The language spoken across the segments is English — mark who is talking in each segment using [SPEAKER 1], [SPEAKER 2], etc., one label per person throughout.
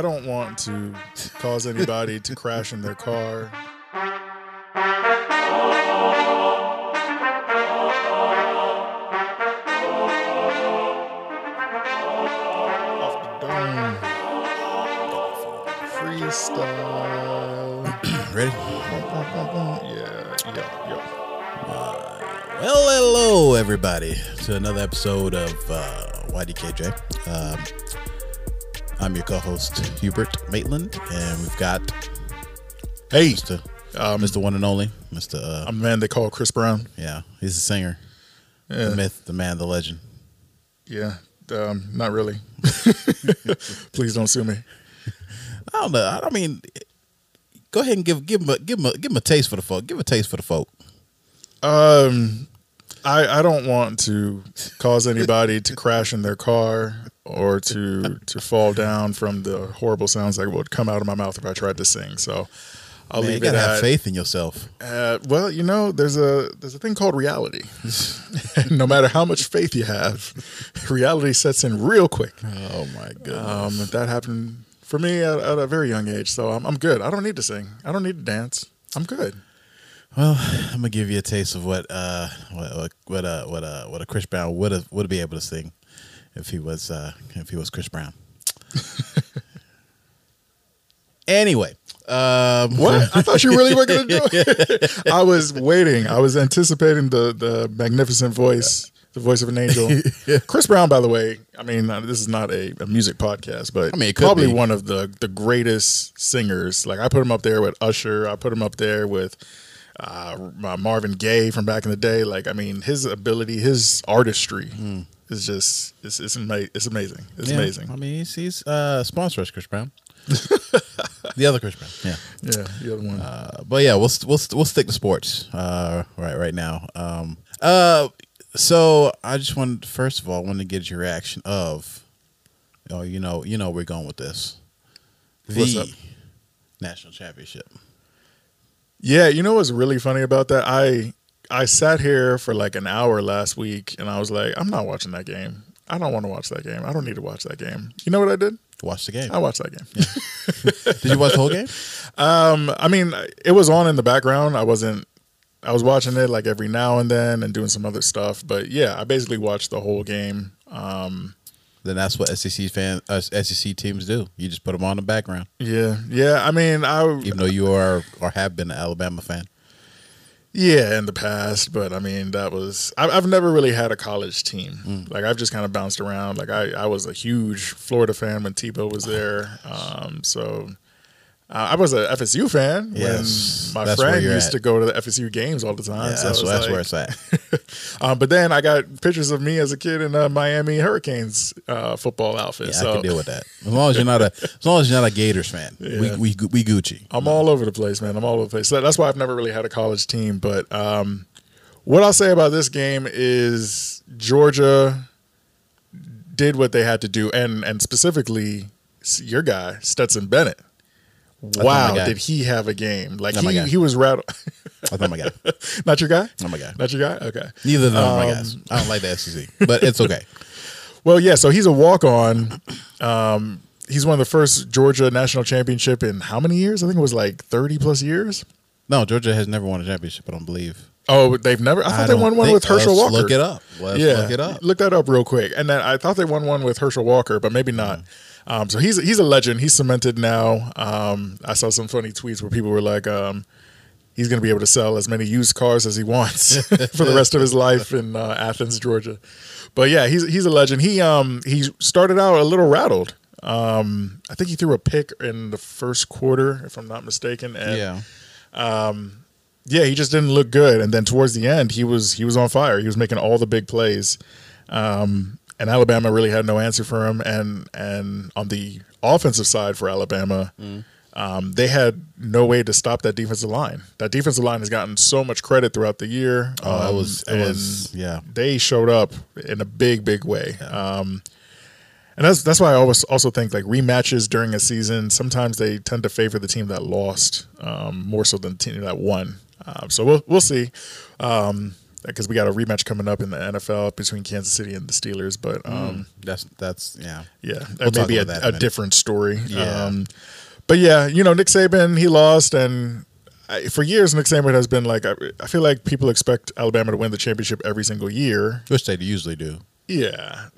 [SPEAKER 1] I don't want to cause anybody to crash in their car. Off the dome. Freestyle.
[SPEAKER 2] Ready?
[SPEAKER 1] Yeah, yeah, yeah.
[SPEAKER 2] Well, hello, everybody, to another episode of uh, YDKJ. Um, I'm your co-host Hubert Maitland, and we've got
[SPEAKER 1] Hey,
[SPEAKER 2] Mr.
[SPEAKER 1] um,
[SPEAKER 2] Mr. One and Only, Mr. Uh,
[SPEAKER 1] I'm the man they call Chris Brown.
[SPEAKER 2] yeah, he's a singer,
[SPEAKER 1] Yeah,
[SPEAKER 2] the myth, the man, the legend.
[SPEAKER 1] yeah um, not really. Please don't sue me.
[SPEAKER 2] I don't know. I mean, go ahead and give give him a give him a, give him a taste for the folk. Give a taste for the folk.
[SPEAKER 1] Um, I I don't want to cause anybody to crash in their car or to to fall down from the horrible sounds that would come out of my mouth if I tried to sing. So I'll
[SPEAKER 2] Man, you
[SPEAKER 1] leave it
[SPEAKER 2] gotta have
[SPEAKER 1] at.
[SPEAKER 2] faith in yourself.
[SPEAKER 1] Uh, well, you know, there's a there's a thing called reality. no matter how much faith you have, reality sets in real quick.
[SPEAKER 2] Oh my goodness.
[SPEAKER 1] Um, that happened for me at, at a very young age, so I'm I'm good. I don't need to sing. I don't need to dance. I'm good.
[SPEAKER 2] Well, I'm gonna give you a taste of what uh what what what uh, what, uh, what a Chris Brown would have would be able to sing if he was uh if he was Chris Brown. anyway, um,
[SPEAKER 1] What? I thought you really were going to do it. I was waiting. I was anticipating the the magnificent voice, the voice of an angel. Chris Brown, by the way. I mean, uh, this is not a, a music podcast, but
[SPEAKER 2] I mean,
[SPEAKER 1] probably
[SPEAKER 2] be.
[SPEAKER 1] one of the the greatest singers. Like I put him up there with Usher. I put him up there with. Uh, Marvin Gaye from back in the day, like I mean, his ability, his artistry is just it's it's, ama- it's amazing. It's
[SPEAKER 2] yeah,
[SPEAKER 1] amazing.
[SPEAKER 2] I mean, he's, he's uh sponsor us, Chris Brown. the other Chris Brown, yeah.
[SPEAKER 1] Yeah, the other one.
[SPEAKER 2] Uh, but yeah, we'll we'll we'll stick to sports uh, right right now. Um, uh, so I just wanted first of all, I wanted to get your reaction of, oh, you know, you know, we're going with this, the national championship.
[SPEAKER 1] Yeah, you know what's really funny about that? I I sat here for like an hour last week and I was like, I'm not watching that game. I don't want to watch that game. I don't need to watch that game. You know what I did?
[SPEAKER 2] Watch the game.
[SPEAKER 1] I watched that game.
[SPEAKER 2] Did you watch the whole game?
[SPEAKER 1] Um, I mean, it was on in the background. I wasn't. I was watching it like every now and then and doing some other stuff. But yeah, I basically watched the whole game. Um,
[SPEAKER 2] Then that's what SEC fan uh, SEC teams do. You just put them on the background,
[SPEAKER 1] yeah, yeah. I mean, I
[SPEAKER 2] even though you are or have been an Alabama fan.
[SPEAKER 1] Yeah, in the past, but I mean that was I've, I've never really had a college team. Like I've just kind of bounced around. Like I, I was a huge Florida fan when Tebow was there. Um, so uh, I was a FSU fan
[SPEAKER 2] Yes,
[SPEAKER 1] when my friend used
[SPEAKER 2] at.
[SPEAKER 1] to go to the FSU games all the time.
[SPEAKER 2] Yeah,
[SPEAKER 1] so
[SPEAKER 2] that's that's
[SPEAKER 1] like-
[SPEAKER 2] where it's at.
[SPEAKER 1] um, but then I got pictures of me as a kid in a Miami Hurricanes uh, football outfit.
[SPEAKER 2] Yeah,
[SPEAKER 1] so
[SPEAKER 2] I can deal with that. As long as you're not a as long as you're not a Gators fan, we, we we Gucci.
[SPEAKER 1] I'm all over the place, man. I'm all over the place. So that's why I've never really had a college team. But um, what I'll say about this game is Georgia did what they had to do, and and specifically your guy Stetson Bennett. Wow, did he have a game? Like
[SPEAKER 2] Not
[SPEAKER 1] he
[SPEAKER 2] guy.
[SPEAKER 1] he was rattled.
[SPEAKER 2] I thought my guy.
[SPEAKER 1] Not your guy.
[SPEAKER 2] Oh my god.
[SPEAKER 1] Not your guy. Okay.
[SPEAKER 2] Neither of them are my
[SPEAKER 1] Um,
[SPEAKER 2] guys. I don't like the SEC, but it's okay.
[SPEAKER 1] Well, yeah. So he's a walk on. Um, he's one of the first Georgia national championship in how many years? I think it was like thirty plus years.
[SPEAKER 2] No, Georgia has never won a championship. I don't believe.
[SPEAKER 1] Oh, they've never. I thought they won one with Herschel Walker.
[SPEAKER 2] Look it up. Let's
[SPEAKER 1] yeah,
[SPEAKER 2] look it up.
[SPEAKER 1] Look that up real quick. And then I thought they won one with Herschel Walker, but maybe not. Um, so he's he's a legend. He's cemented now. Um, I saw some funny tweets where people were like, um, he's going to be able to sell as many used cars as he wants for the rest of his life in uh, Athens, Georgia. But yeah, he's he's a legend. He um he started out a little rattled. Um, I think he threw a pick in the first quarter, if I'm not mistaken. And
[SPEAKER 2] yeah.
[SPEAKER 1] Yeah, he just didn't look good. And then towards the end, he was he was on fire. He was making all the big plays, um, and Alabama really had no answer for him. And and on the offensive side for Alabama, um, they had no way to stop that defensive line. That defensive line has gotten so much credit throughout the year.
[SPEAKER 2] Oh, it
[SPEAKER 1] um,
[SPEAKER 2] was. It
[SPEAKER 1] and
[SPEAKER 2] was. Yeah.
[SPEAKER 1] they showed up in a big, big way. Um, and that's that's why I always also think like rematches during a season sometimes they tend to favor the team that lost um, more so than the team that won. Um, so we'll we'll see. Um, because we got a rematch coming up in the NFL between Kansas City and the Steelers. But um,
[SPEAKER 2] That's that's yeah.
[SPEAKER 1] yeah,
[SPEAKER 2] We'll
[SPEAKER 1] that may be a,
[SPEAKER 2] a
[SPEAKER 1] a different story.
[SPEAKER 2] Yeah.
[SPEAKER 1] Um, but yeah, you know, Nick Saban, he lost, and I, for years, Nick Saban has been like, I, I feel like people expect Alabama to win the championship every single year.
[SPEAKER 2] Which they usually do.
[SPEAKER 1] Yeah,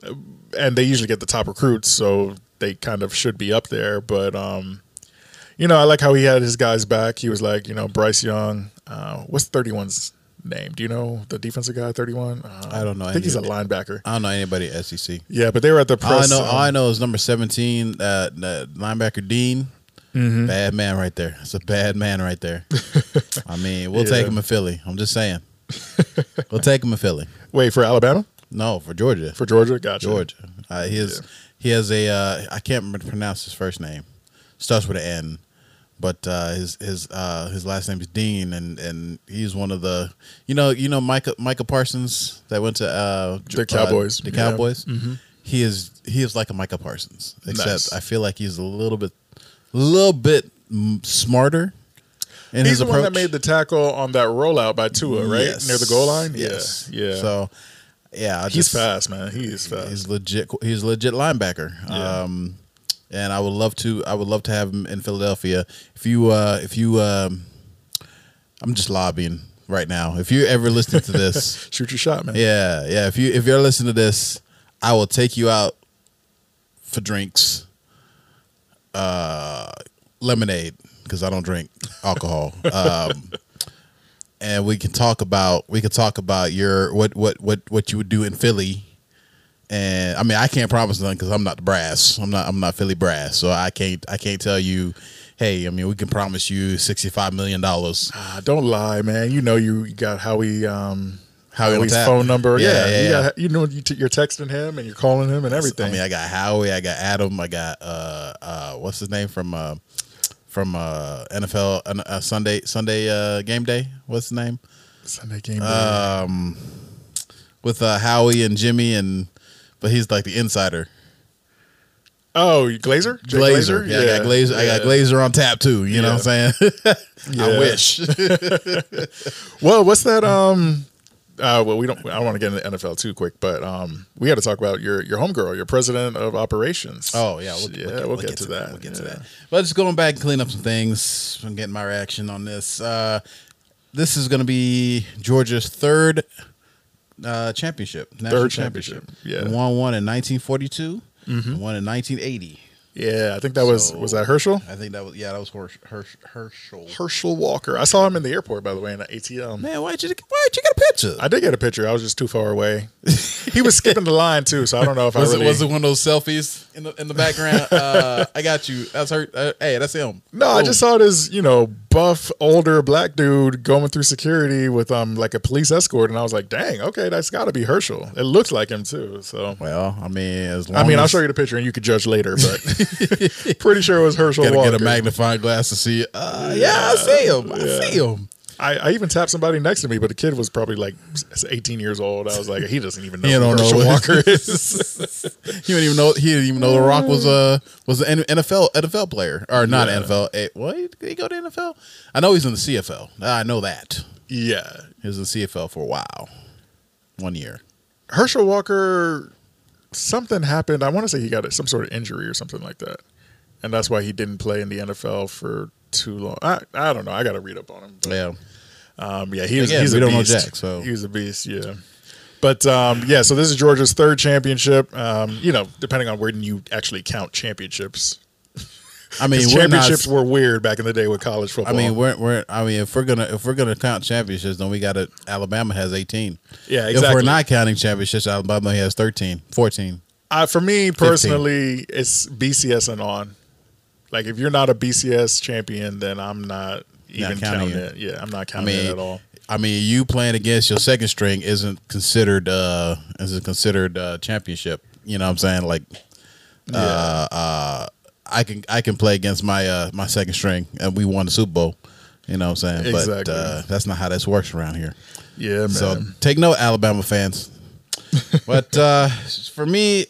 [SPEAKER 1] and they usually get the top recruits, so they kind of should be up there. But um, you know, I like how he had his guys back. He was like, you know, Bryce Young. Uh, what's 31's name? Do you know the defensive guy, 31? Uh,
[SPEAKER 2] I don't know
[SPEAKER 1] I think he's a linebacker.
[SPEAKER 2] I don't know anybody at SEC.
[SPEAKER 1] Yeah, but they were at the
[SPEAKER 2] All I
[SPEAKER 1] press.
[SPEAKER 2] know,
[SPEAKER 1] um,
[SPEAKER 2] all I know is number seventeen, uh, the linebacker Dean.
[SPEAKER 1] Mm-hmm.
[SPEAKER 2] Bad man right there. It's a bad man right there. I mean, we'll take him in Philly. I'm just saying. we'll take him in Philly.
[SPEAKER 1] Wait for Alabama
[SPEAKER 2] No, for Georgia.
[SPEAKER 1] for Georgia. Gotcha.
[SPEAKER 2] Georgia. Uh, he has he has a uh, I can't remember to pronounce his first name. Starts with an N, but uh, his his uh, his last name is Dean, and, and he's one of the you know you know Micah Micah Parsons that went to uh,
[SPEAKER 1] The Cowboys.
[SPEAKER 2] the
[SPEAKER 1] Yeah.
[SPEAKER 2] Cowboys. He is he is like a Micah Parsons, except
[SPEAKER 1] Nice.
[SPEAKER 2] I feel like he's a little bit little bit smarter. In
[SPEAKER 1] He's
[SPEAKER 2] his
[SPEAKER 1] the
[SPEAKER 2] approach.
[SPEAKER 1] one that made the tackle on that rollout by Tua, right
[SPEAKER 2] Yes.
[SPEAKER 1] near the goal line.
[SPEAKER 2] Yes,
[SPEAKER 1] Yeah, yeah.
[SPEAKER 2] So yeah, I
[SPEAKER 1] he's
[SPEAKER 2] just-
[SPEAKER 1] fast, man. He is fast.
[SPEAKER 2] He's legit. He's a legit linebacker.
[SPEAKER 1] Yeah.
[SPEAKER 2] Um, and I would love to. I would love to have him in Philadelphia. If you, uh, if you, um, I'm just lobbying right now. If you're ever listening to this,
[SPEAKER 1] Shoot your shot, man.
[SPEAKER 2] yeah, yeah. If you if you're listening to this, I will take you out for drinks. Uh, lemonade because I don't drink alcohol. um, and we can talk about we can talk about your what what what what you would do in Philly. And I mean, I can't promise nothing because I'm not the brass. I'm not I'm not Philly brass, so I can't I can't tell you. Hey, I mean, we can promise you sixty five million dollars.
[SPEAKER 1] Ah, don't lie, man. You know you got Howie. Um,
[SPEAKER 2] Howie
[SPEAKER 1] Howie's phone number.
[SPEAKER 2] Yeah,
[SPEAKER 1] Yeah,
[SPEAKER 2] yeah,
[SPEAKER 1] you,
[SPEAKER 2] yeah.
[SPEAKER 1] Got, you know you t- you're texting him and you're calling him and everything.
[SPEAKER 2] I mean, I got Howie, I got Adam, I got uh uh what's his name from uh from uh NFL uh, uh, Sunday Sunday uh game day. What's his name?
[SPEAKER 1] Sunday game. day.
[SPEAKER 2] Um with uh Howie and Jimmy and but he's like the insider.
[SPEAKER 1] oh, Glazer. Jay
[SPEAKER 2] Glazer. Yeah, I got Glazer. I got. Glazer on tap too. You know what I'm saying? I wish.
[SPEAKER 1] Well, what's that? Um, uh, well, we don't. I don't want to get into NFL too quick, but um, we got to talk about your your homegirl, your president of operations.
[SPEAKER 2] Oh yeah, we'll,
[SPEAKER 1] yeah, we'll, get, to that.
[SPEAKER 2] We'll get to that. But just going back and clean up some things. I'm getting my reaction on this. Uh, this is going to be Georgia's third uh, championship. national
[SPEAKER 1] Third championship, yeah. Mm-hmm.
[SPEAKER 2] Won one in 1942. and One in 1980.
[SPEAKER 1] Yeah, I think that was
[SPEAKER 2] So-
[SPEAKER 1] was that Herschel.
[SPEAKER 2] I think that was yeah, that was Hersch, Hersch, Herschel.
[SPEAKER 1] Herschel Walker. I saw him in the airport, by the way, in the ATM.
[SPEAKER 2] Man, why did you why'd you get a picture?
[SPEAKER 1] I did get a picture. I was just too far away. he was skipping the line too, so I don't know if
[SPEAKER 2] was
[SPEAKER 1] I
[SPEAKER 2] it was it one of those selfies in the in the background? uh, I got you. That's her. Uh, hey, that's him.
[SPEAKER 1] no, I just saw this, you know, buff older black dude going through security with um like a police escort, and I was like, dang, okay, that's got to be Herschel. It looks like him too. So
[SPEAKER 2] Well, I mean, as long
[SPEAKER 1] I mean, I'll show you the picture and you could judge later, but pretty sure it was Herschel
[SPEAKER 2] Gotta
[SPEAKER 1] Walker.
[SPEAKER 2] get a magnifying glass to see. Uh, yeah, I see him. I see him.
[SPEAKER 1] I, I even tapped somebody next to me, but the kid was probably like 18 years old. I was like, he doesn't even know
[SPEAKER 2] He don't know
[SPEAKER 1] Herschel
[SPEAKER 2] what-
[SPEAKER 1] Walker is.
[SPEAKER 2] He didn't even know. He didn't even know The Rock was a was an NFL NFL player or not
[SPEAKER 1] Yeah.
[SPEAKER 2] NFL. Eh, what did he go to NFL? I know he's in the CFL. I know that
[SPEAKER 1] yeah,
[SPEAKER 2] he was in the CFL for a while, one year.
[SPEAKER 1] Herschel Walker. Something happened. I want to say he got some sort of injury or something like that, and that's why he didn't play in the NFL for too long. I I don't know. I got to read up on him. But,
[SPEAKER 2] Yeah,
[SPEAKER 1] Um, yeah, he was,
[SPEAKER 2] Again,
[SPEAKER 1] he's
[SPEAKER 2] we
[SPEAKER 1] a
[SPEAKER 2] don't know
[SPEAKER 1] beast.
[SPEAKER 2] Jack, so-
[SPEAKER 1] he was a beast. Yeah, but um, yeah. So this is Georgia's third championship. Um, you know, depending on where you actually count championships.
[SPEAKER 2] I mean, we're not-
[SPEAKER 1] championships were weird back in the day with college football.
[SPEAKER 2] I mean, we're, we're I mean, if we're gonna if we're gonna count championships, then we got to Alabama has eighteen.
[SPEAKER 1] yeah, exactly.
[SPEAKER 2] If we're not counting championships, Alabama has 13, 14.
[SPEAKER 1] uh, for me personally, it's BCS and on. Like, if you're not a BCS champion, then I'm not even
[SPEAKER 2] counting
[SPEAKER 1] counting
[SPEAKER 2] you.
[SPEAKER 1] it. Yeah, I'm not
[SPEAKER 2] I
[SPEAKER 1] counting
[SPEAKER 2] mean,
[SPEAKER 1] it at all.
[SPEAKER 2] I mean, you playing against your second string isn't considered uh isn't considered uh championship. You know what I'm saying? Like uh uh I can I can play against my uh my second string and we won the Super Bowl. You know what I'm saying? But uh that's not how this works around here.
[SPEAKER 1] Yeah, man.
[SPEAKER 2] So take note, Alabama fans. but uh for me,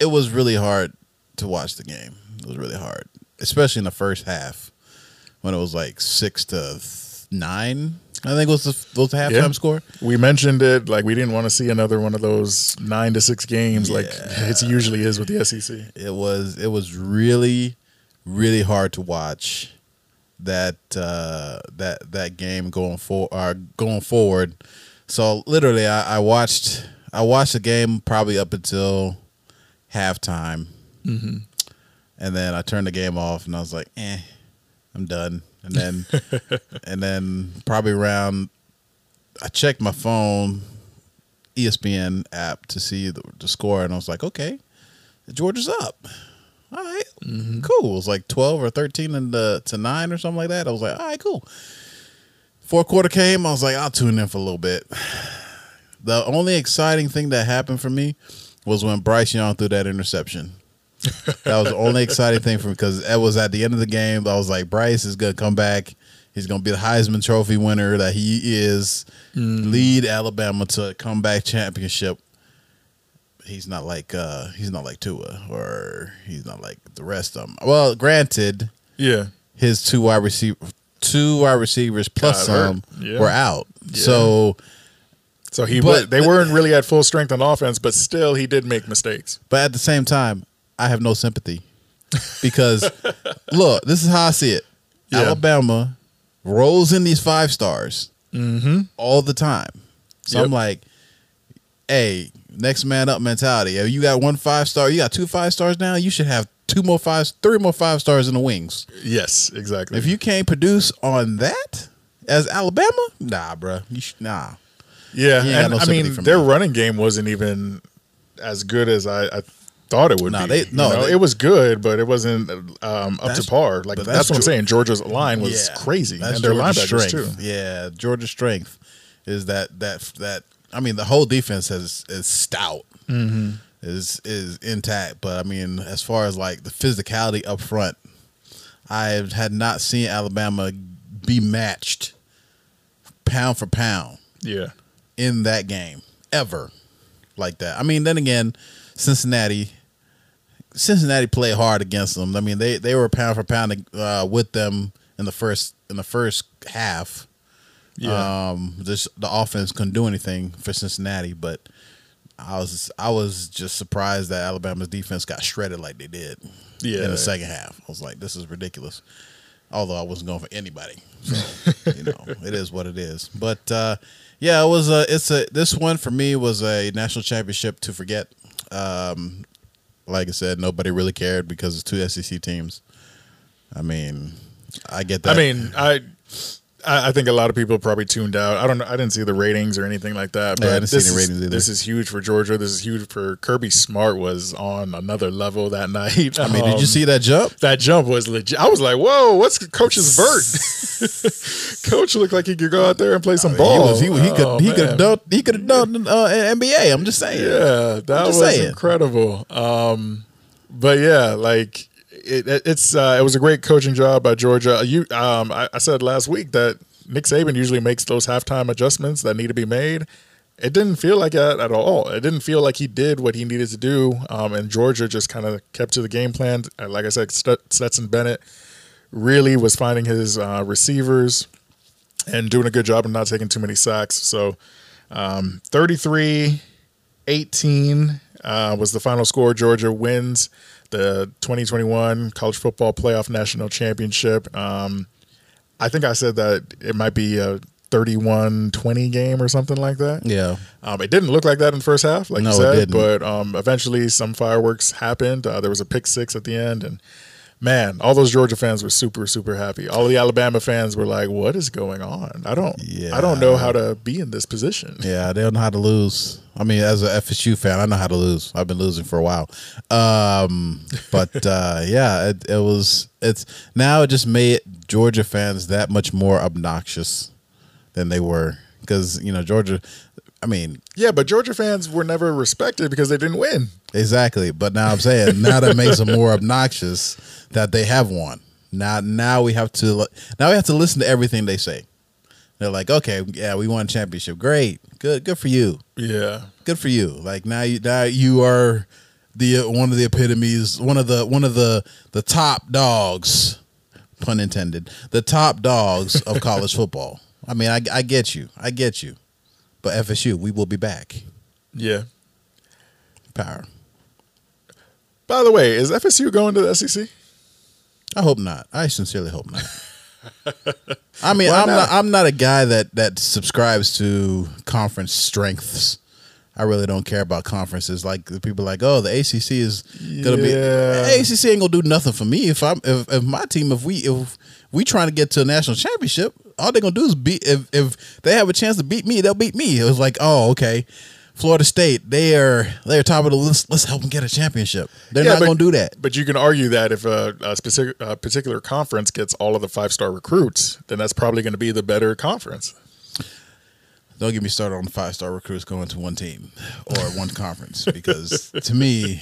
[SPEAKER 2] it was really hard to watch the game. It was really hard, especially in the first half when it was like six to th- nine. I think was the was the halftime
[SPEAKER 1] Yeah.
[SPEAKER 2] score.
[SPEAKER 1] We mentioned it like we didn't want to see another one of those nine to six games like
[SPEAKER 2] Yeah.
[SPEAKER 1] it usually is with the SEC.
[SPEAKER 2] It was it was really really hard to watch that uh, that that game going for uh, going forward. So literally, I, I watched I watched the game probably up until halftime,
[SPEAKER 1] Mm-hmm.
[SPEAKER 2] and then I turned the game off, and I was like, "Eh, I'm done." And then and then probably around, I checked my phone, ESPN app to see the, the score, and I was like, "Okay, Georgia's up." All right, mm-hmm. cool. It was like twelve or thirteen and to nine or something like that. I was like, all right, cool. Fourth quarter came. I was like, I'll tune in for a little bit. The only exciting thing that happened for me was when Bryce Young threw that interception. That was the only exciting thing for me because it was at the end of the game. I was like, Bryce is gonna come back. He's gonna be the Heisman Trophy winner that he is. Lead Alabama to a comeback championship. He's not like uh he's not like Tua or he's not like the rest of them. Well, granted,
[SPEAKER 1] Yeah.
[SPEAKER 2] his two wide receiver two wide receivers plus some
[SPEAKER 1] Yeah.
[SPEAKER 2] were out.
[SPEAKER 1] Yeah.
[SPEAKER 2] So
[SPEAKER 1] So he
[SPEAKER 2] But-
[SPEAKER 1] wa- they weren't really at full strength on offense, but still he did make mistakes.
[SPEAKER 2] But at the same time, I have no sympathy because look, this is how I see it.
[SPEAKER 1] Yeah.
[SPEAKER 2] Alabama rolls in these five stars
[SPEAKER 1] Mm-hmm.
[SPEAKER 2] all the time. So
[SPEAKER 1] Yep.
[SPEAKER 2] I'm like, hey, next man up mentality. If you got one five star, you got two five stars now. You should have two more five, three more five stars in the wings.
[SPEAKER 1] Yes, exactly.
[SPEAKER 2] If you can't produce on that as Alabama, nah, sh- nah.
[SPEAKER 1] yeah,
[SPEAKER 2] you ain't got
[SPEAKER 1] and
[SPEAKER 2] no
[SPEAKER 1] I mean their
[SPEAKER 2] me.
[SPEAKER 1] running game wasn't even as good as I, I thought it would
[SPEAKER 2] No,
[SPEAKER 1] be.
[SPEAKER 2] they-
[SPEAKER 1] You
[SPEAKER 2] no,
[SPEAKER 1] know,
[SPEAKER 2] they-
[SPEAKER 1] it was good, but it wasn't um, up to par. Like that's,
[SPEAKER 2] that's
[SPEAKER 1] what I'm saying. Georgia's line was
[SPEAKER 2] Yeah,
[SPEAKER 1] crazy,
[SPEAKER 2] That's
[SPEAKER 1] and their
[SPEAKER 2] Georgia's
[SPEAKER 1] linebackers
[SPEAKER 2] strength.
[SPEAKER 1] too.
[SPEAKER 2] Yeah, Georgia's strength is that that that. I mean, the whole defense has is stout,
[SPEAKER 1] Mm-hmm.
[SPEAKER 2] is is intact. But I mean, as far as like the physicality up front, I had not seen Alabama be matched pound for pound
[SPEAKER 1] Yeah,
[SPEAKER 2] in that game ever like that. I mean, then again, Cincinnati, Cincinnati played hard against them. I mean, they they were pound for pound uh, with them in the first in the first half.
[SPEAKER 1] yeah.
[SPEAKER 2] Um, just the offense couldn't do anything for Cincinnati, but I was I was just surprised that Alabama's defense got shredded like they did
[SPEAKER 1] Yeah.
[SPEAKER 2] in the second half. I was like, this is ridiculous. Although I wasn't going for anybody, so you know it is what it is. But uh, yeah, it was a it's a this one for me was a national championship to forget. Um, like I said, nobody really cared because it's two SEC teams. I mean, I get that.
[SPEAKER 1] I mean, I, I I think a lot of people probably tuned out. I don't know. I didn't see the ratings or anything like that. But
[SPEAKER 2] Yeah, I didn't see
[SPEAKER 1] this
[SPEAKER 2] any
[SPEAKER 1] is,
[SPEAKER 2] ratings either.
[SPEAKER 1] This is huge for Georgia. This is huge for Kirby Smart. Was on another level that night.
[SPEAKER 2] I mean, did you
[SPEAKER 1] Um,
[SPEAKER 2] see that jump?
[SPEAKER 1] that jump? Was legit. I was like, "Whoa, what's Coach's vert?" Coach looked like he could go out there and play some
[SPEAKER 2] He
[SPEAKER 1] ball.
[SPEAKER 2] was he, he could
[SPEAKER 1] Oh,
[SPEAKER 2] he could have done he could have done uh, NBA. I'm just saying.
[SPEAKER 1] Yeah, that was
[SPEAKER 2] saying.
[SPEAKER 1] incredible. Um, but yeah, like it, it, it's uh, it was a great coaching job by Georgia. You, um, I, I said last week that Nick Saban usually makes those halftime adjustments that need to be made. It didn't feel like that at all. It didn't feel like he did what he needed to do, um, and Georgia just kind of kept to the game plan. Like I said, Stetson Bennett really was finding his uh, receivers and doing a good job of not taking too many sacks. So um, 33 18 uh, was the final score. Georgia wins the 2021 College Football Playoff National Championship. Um, I think I said that it might be a 31 20 game or something like that.
[SPEAKER 2] Yeah.
[SPEAKER 1] Um, it didn't look like that in the first half, like
[SPEAKER 2] No,
[SPEAKER 1] you
[SPEAKER 2] it
[SPEAKER 1] said, but um, eventually some fireworks happened. Uh, there was a pick six at the end, and man, all those Georgia fans were super, super happy. All the Alabama fans were like, "What is going on? I don't, yeah. I don't know how to be in this position."
[SPEAKER 2] Yeah, they don't know how to lose. I mean, as a FSU fan, I know how to lose. I've been losing for a while. Um, but uh, yeah, it, it was. It's now it just made Georgia fans that much more obnoxious than they were because you know Georgia. I mean,
[SPEAKER 1] Yeah, but Georgia fans were never respected because they didn't win.
[SPEAKER 2] exactly. But now I'm saying now that makes them more obnoxious that they have won. Now, now we have to now we have to listen to everything they say. They're like, okay, yeah, we won a championship. Great, good, good for you.
[SPEAKER 1] Yeah,
[SPEAKER 2] good for you. Like now you now you are the one of the epitomes, one of the one of the the top dogs, pun intended, the top dogs of college football. I mean, I, I get you. I get you. But FSU, we will be back.
[SPEAKER 1] Yeah.
[SPEAKER 2] Power.
[SPEAKER 1] By the way, is FSU going to the SEC?
[SPEAKER 2] I hope not. I sincerely hope not. I mean,
[SPEAKER 1] Why
[SPEAKER 2] I'm
[SPEAKER 1] not?
[SPEAKER 2] not? I'm not a guy that that subscribes to conference strengths. I really don't care about conferences. Like the people like, oh, the ACC is gonna
[SPEAKER 1] Yeah.
[SPEAKER 2] be ACC ain't gonna do nothing for me if I'm if, if my team if we if we trying to get to a national championship, all they're gonna do is beat if if they have a chance to beat me, they'll beat me. It was like, oh, okay. Florida State, they are they're top of the list. Let's help them get a championship. They're
[SPEAKER 1] Yeah,
[SPEAKER 2] not gonna do that.
[SPEAKER 1] But you can argue that if a, a specific a particular conference gets all of the five star recruits, then that's probably going to be the better conference.
[SPEAKER 2] Don't get me started on five star recruits going to one team or one conference because to me,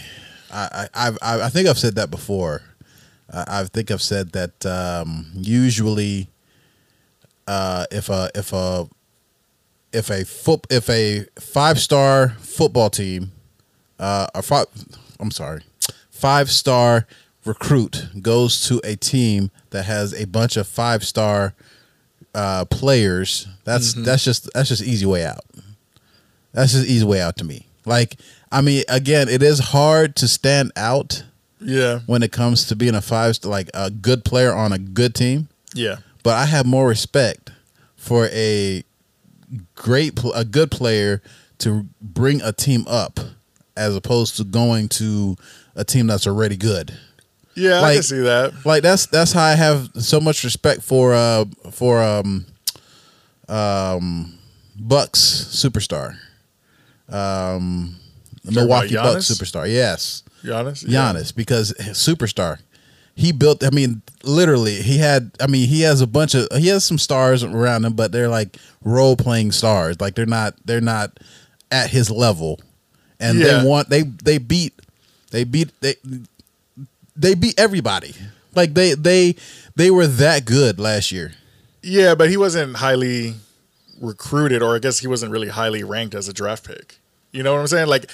[SPEAKER 2] I, I I've- I I think I've said that before. I, I think I've said that um, usually, uh, if a if a if a foot if a five star football team, uh, or five, I'm sorry, five star recruit goes to a team that has a bunch of five star uh, players, that's that's just that's just easy way out. That's just easy way out to me. Like, I mean, again, it is hard to stand out
[SPEAKER 1] Yeah,
[SPEAKER 2] when it comes to being a five like a good player on a good team.
[SPEAKER 1] yeah,
[SPEAKER 2] But I have more respect for a great, a good player to bring a team up as opposed to going to a team that's already good.
[SPEAKER 1] yeah. I
[SPEAKER 2] Like-
[SPEAKER 1] can see that.
[SPEAKER 2] Like that's that's how I have so much respect for uh for um um Bucks superstar. Um Milwaukee Bucks superstar. Yes.
[SPEAKER 1] Giannis, Yeah.
[SPEAKER 2] Giannis because superstar. He built I mean literally he had I mean he has a bunch of he has some stars around him but they're like role playing stars. Like they're not they're not at his level. And
[SPEAKER 1] Yeah.
[SPEAKER 2] they want they they beat they beat they they beat everybody. Like they they they were that good last year.
[SPEAKER 1] Yeah, but he wasn't highly recruited, or I guess he wasn't really highly ranked as a draft pick. You know what I'm saying? Like,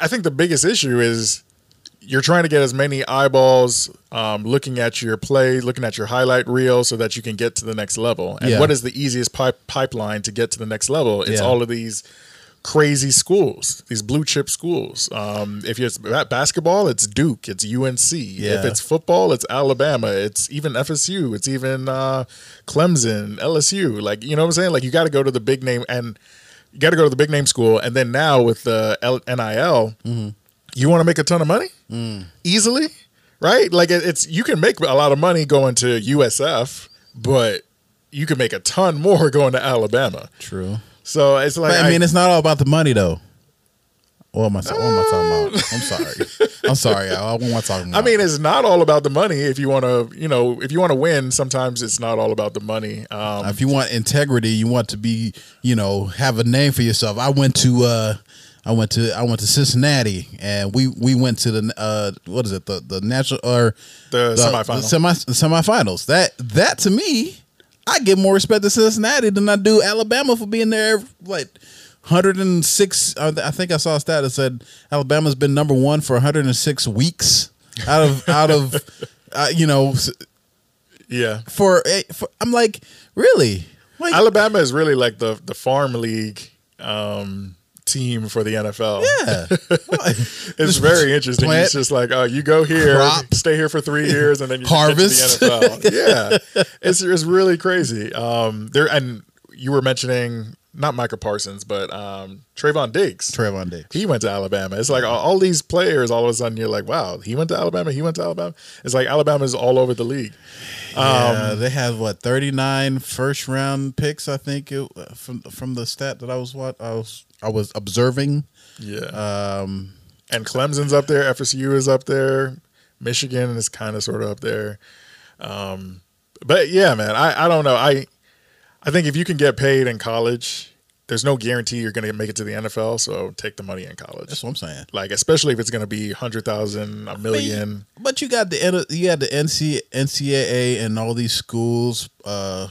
[SPEAKER 1] I think the biggest issue is you're trying to get as many eyeballs um, looking at your play, looking at your highlight reel, so that you can get to the next level. And
[SPEAKER 2] Yeah.
[SPEAKER 1] what is the easiest pipe, pipeline to get to the next level? It's
[SPEAKER 2] Yeah.
[SPEAKER 1] all of these crazy schools, these blue chip schools. Um, if it's ba- basketball, it's Duke, it's UNC. If it's football, it's Alabama, it's even FSU, it's even uh, Clemson, LSU. Like you know what I'm saying? Like you got to go to the big name and you got to go to the big name school, and then now with the L- NIL,
[SPEAKER 2] Mm-hmm.
[SPEAKER 1] You want to make a ton of money
[SPEAKER 2] Mm.
[SPEAKER 1] easily, right? Like it's you can make a lot of money going to USF, but you can make a ton more going to Alabama.
[SPEAKER 2] True.
[SPEAKER 1] So it's like
[SPEAKER 2] But, I mean, it's not all about the money though. What am I, what am I talking about? I'm sorry. I'm sorry. y'all. What am I talking
[SPEAKER 1] I mean, it's not all about the money. If you want to, you know, if you want to win, sometimes it's not all about the money. Um,
[SPEAKER 2] if you want integrity, you want to be, you know, have a name for yourself. I went to, uh, I went to, I went to Cincinnati, and we we went to the, uh, what is it, the the national or
[SPEAKER 1] The
[SPEAKER 2] the
[SPEAKER 1] semifinal.
[SPEAKER 2] the semi semifinals. That that to me, I give more respect to Cincinnati than I do Alabama for being there. Like. 106 I I think I saw a stat that said Alabama's been number 1 for 106 weeks out of out of uh, you know
[SPEAKER 1] yeah,
[SPEAKER 2] for, eh, for I'm like really like
[SPEAKER 1] Alabama is really like the the farm league um, team for the NFL.
[SPEAKER 2] yeah
[SPEAKER 1] It's very interesting.
[SPEAKER 2] plant-
[SPEAKER 1] it's just like, oh, you go here,
[SPEAKER 2] crop,
[SPEAKER 1] stay here for three years, and then you
[SPEAKER 2] harvest.
[SPEAKER 1] Get to the NFL. yeah, it's it's really crazy. Um, there and you were mentioning not Micah Parsons, but um, Trevon Diggs.
[SPEAKER 2] Trevon Diggs
[SPEAKER 1] he went to Alabama. It's like all, all these players. All of a sudden, you're like, wow, he went to Alabama. He went to Alabama. It's like Alabama's all over the league.
[SPEAKER 2] yeah, they had what 39 first round picks I think it, from from the stat that I was what I was I was observing
[SPEAKER 1] Yeah,
[SPEAKER 2] um
[SPEAKER 1] and Clemson's up there. FSU is up there. Michigan is kind of sort of up there. Um, but yeah, man, I, I don't know. I I think if you can get paid in college, there's no guarantee you're going to make it to the NFL. So take the money in college.
[SPEAKER 2] that's what I'm saying
[SPEAKER 1] Like especially if it's going to be hundred thousand, a million.
[SPEAKER 2] But you got the you got the NC, NCAA and all these schools uh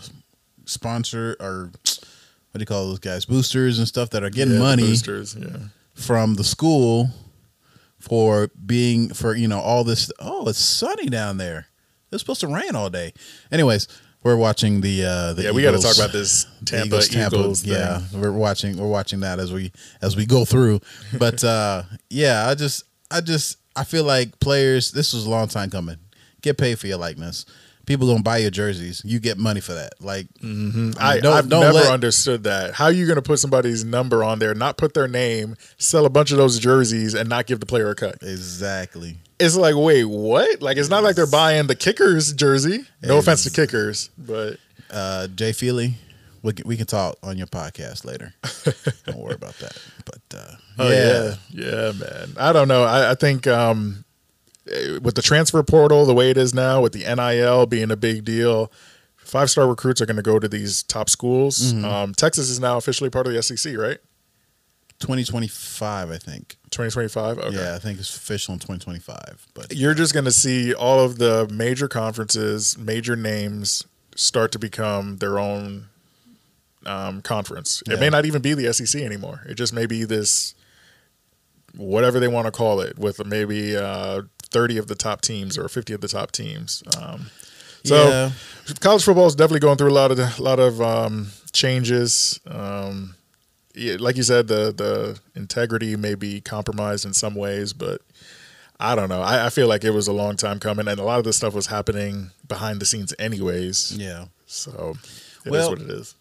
[SPEAKER 2] sponsor or what do you call those guys boosters and stuff that are getting
[SPEAKER 1] Yeah,
[SPEAKER 2] money
[SPEAKER 1] boosters. Yeah,
[SPEAKER 2] from the school for being for you know all this oh it's sunny down there it's supposed to rain all day anyways we're watching the uh the
[SPEAKER 1] Yeah, we got to talk about this Tampa Eagles, thing.
[SPEAKER 2] Yeah, we're watching we're watching that as we as we go through. But uh yeah, I just I just I feel like players. This was a long time coming. Get paid for your likeness. People gonna buy your jerseys. You get money for that. Like
[SPEAKER 1] I,
[SPEAKER 2] Don't-
[SPEAKER 1] I've
[SPEAKER 2] don't
[SPEAKER 1] never
[SPEAKER 2] let-
[SPEAKER 1] understood that. How are you going to put somebody's number on there, not put their name, sell a bunch of those jerseys, and not give the player a cut?
[SPEAKER 2] exactly.
[SPEAKER 1] It's like, wait, what? Like, it's not like they're buying the kickers jersey. No offense to kickers, but
[SPEAKER 2] Uh, Jay Feely, we can, we can talk on your podcast later. Don't worry about that. But uh,
[SPEAKER 1] oh yeah, yeah, man. I don't know. I, I think um, eh, with the transfer portal the way it is now, with the NIL being a big deal, five star recruits are going to go to these top schools.
[SPEAKER 2] Mm-hmm.
[SPEAKER 1] Um, Texas is now officially part of the SEC, right?
[SPEAKER 2] 2025, I think.
[SPEAKER 1] 2025. Okay.
[SPEAKER 2] Yeah, I think it's official in 2025. But
[SPEAKER 1] you're just going to see all of the major conferences, major names start to become their own um, conference. It may not even be the SEC anymore. It just may be this, whatever they want to call it, with maybe uh, 30 of the top teams or 50 of the top teams. Um, so
[SPEAKER 2] yeah,
[SPEAKER 1] college football is definitely going through a lot of a lot of um, changes. Um, yeah, like you said, the the integrity may be compromised in some ways, but I don't know. I, I feel like it was a long time coming, and a lot of this stuff was happening behind the scenes, anyways.
[SPEAKER 2] yeah.
[SPEAKER 1] So it is
[SPEAKER 2] Well-
[SPEAKER 1] what it is.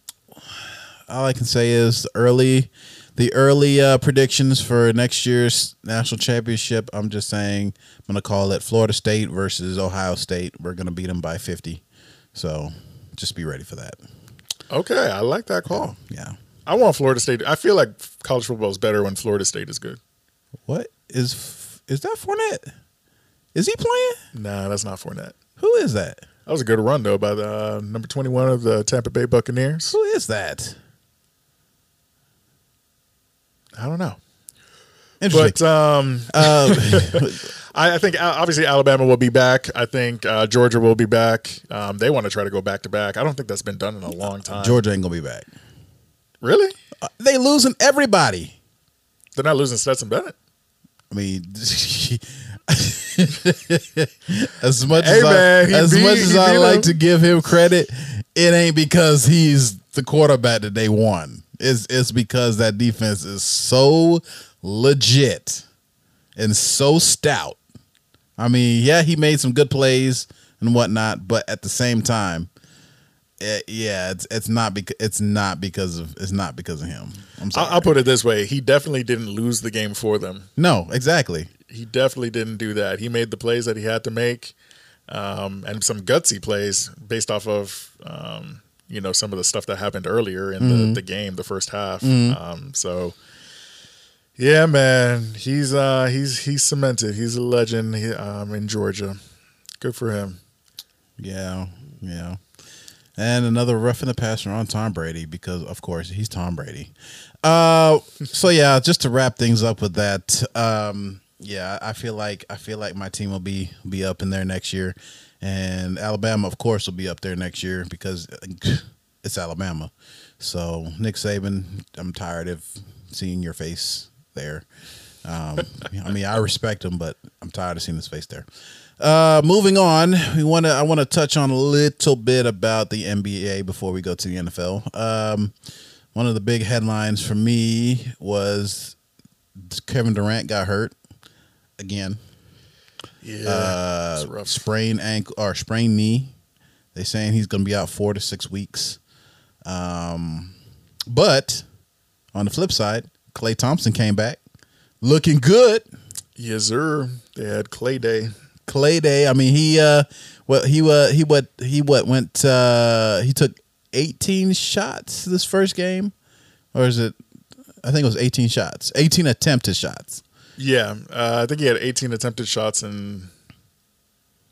[SPEAKER 2] all I can say is the early, the early uh, predictions for next year's national championship. I'm just saying I'm gonna call it Florida State versus Ohio State. We're gonna beat them by 50. So just be ready for that.
[SPEAKER 1] Okay, I like that call.
[SPEAKER 2] Yeah.
[SPEAKER 1] I want Florida State. I feel like college football is better when Florida State is good.
[SPEAKER 2] What is is that Fournette? Is he playing?
[SPEAKER 1] Nah, that's not Fournette.
[SPEAKER 2] Who is that?
[SPEAKER 1] That was a good run though by the uh, number twenty one of the Tampa Bay Buccaneers.
[SPEAKER 2] Who is that?
[SPEAKER 1] I don't know,
[SPEAKER 2] Interesting.
[SPEAKER 1] but um,
[SPEAKER 2] uh,
[SPEAKER 1] I, I think uh, obviously Alabama will be back. I think uh, Georgia will be back. Um, they want to try to go back to back. I don't think that's been done in a long time.
[SPEAKER 2] Georgia ain't gonna be back.
[SPEAKER 1] Really?
[SPEAKER 2] Uh, They losing everybody.
[SPEAKER 1] They're not losing Stetson Bennett.
[SPEAKER 2] I mean, as much
[SPEAKER 1] Hey,
[SPEAKER 2] as
[SPEAKER 1] man,
[SPEAKER 2] I, as
[SPEAKER 1] beat-
[SPEAKER 2] much as I like
[SPEAKER 1] him.
[SPEAKER 2] to give him credit, it ain't because he's the quarterback that they won. It's it's because that defense is so legit and so stout. I mean, yeah, he made some good plays and whatnot, but at the same time, eh, yeah, it's it's not because it's not because of it's not because of him. I'm sorry.
[SPEAKER 1] I'll, I'll put it this way: he definitely didn't lose the game for them.
[SPEAKER 2] no, exactly.
[SPEAKER 1] He definitely didn't do that. He made the plays that he had to make, um, and some gutsy plays based off of um, you know some of the stuff that happened earlier in
[SPEAKER 2] Mm-hmm.
[SPEAKER 1] the, the game, the first half. Um, so. Yeah, man, he's uh, he's he's cemented. He's a legend he, um, in Georgia. Good for him.
[SPEAKER 2] Yeah, yeah. And another rough in the passer on Tom Brady because, of course, he's Tom Brady. Uh, so yeah, just to wrap things up with that. Um, yeah, I feel like I feel like my team will be be up in there next year, and Alabama, of course, will be up there next year because it's Alabama. So Nick Saban, I'm tired of seeing your face there. Um, I mean, I respect him, but tired of seeing his face there. Uh, moving on, we want to. I want to touch on a little bit about the NBA before we go to the NFL. Um, one of the big headlines for me was Kevin Durant got hurt again.
[SPEAKER 1] Yeah,
[SPEAKER 2] Uh,
[SPEAKER 1] it's rough.
[SPEAKER 2] sprain ankle or sprained knee. They saying he's going to be out four to six weeks. Um, but on the flip side, Klay Thompson came back looking good.
[SPEAKER 1] Yes, sir. They had Klay Day.
[SPEAKER 2] Klay Day. I mean, he uh, what he uh, he what he what went uh, he took eighteen shots this first game, or is it? I think it was eighteen shots, eighteen attempted shots.
[SPEAKER 1] Yeah, uh, I think he had 18 attempted shots and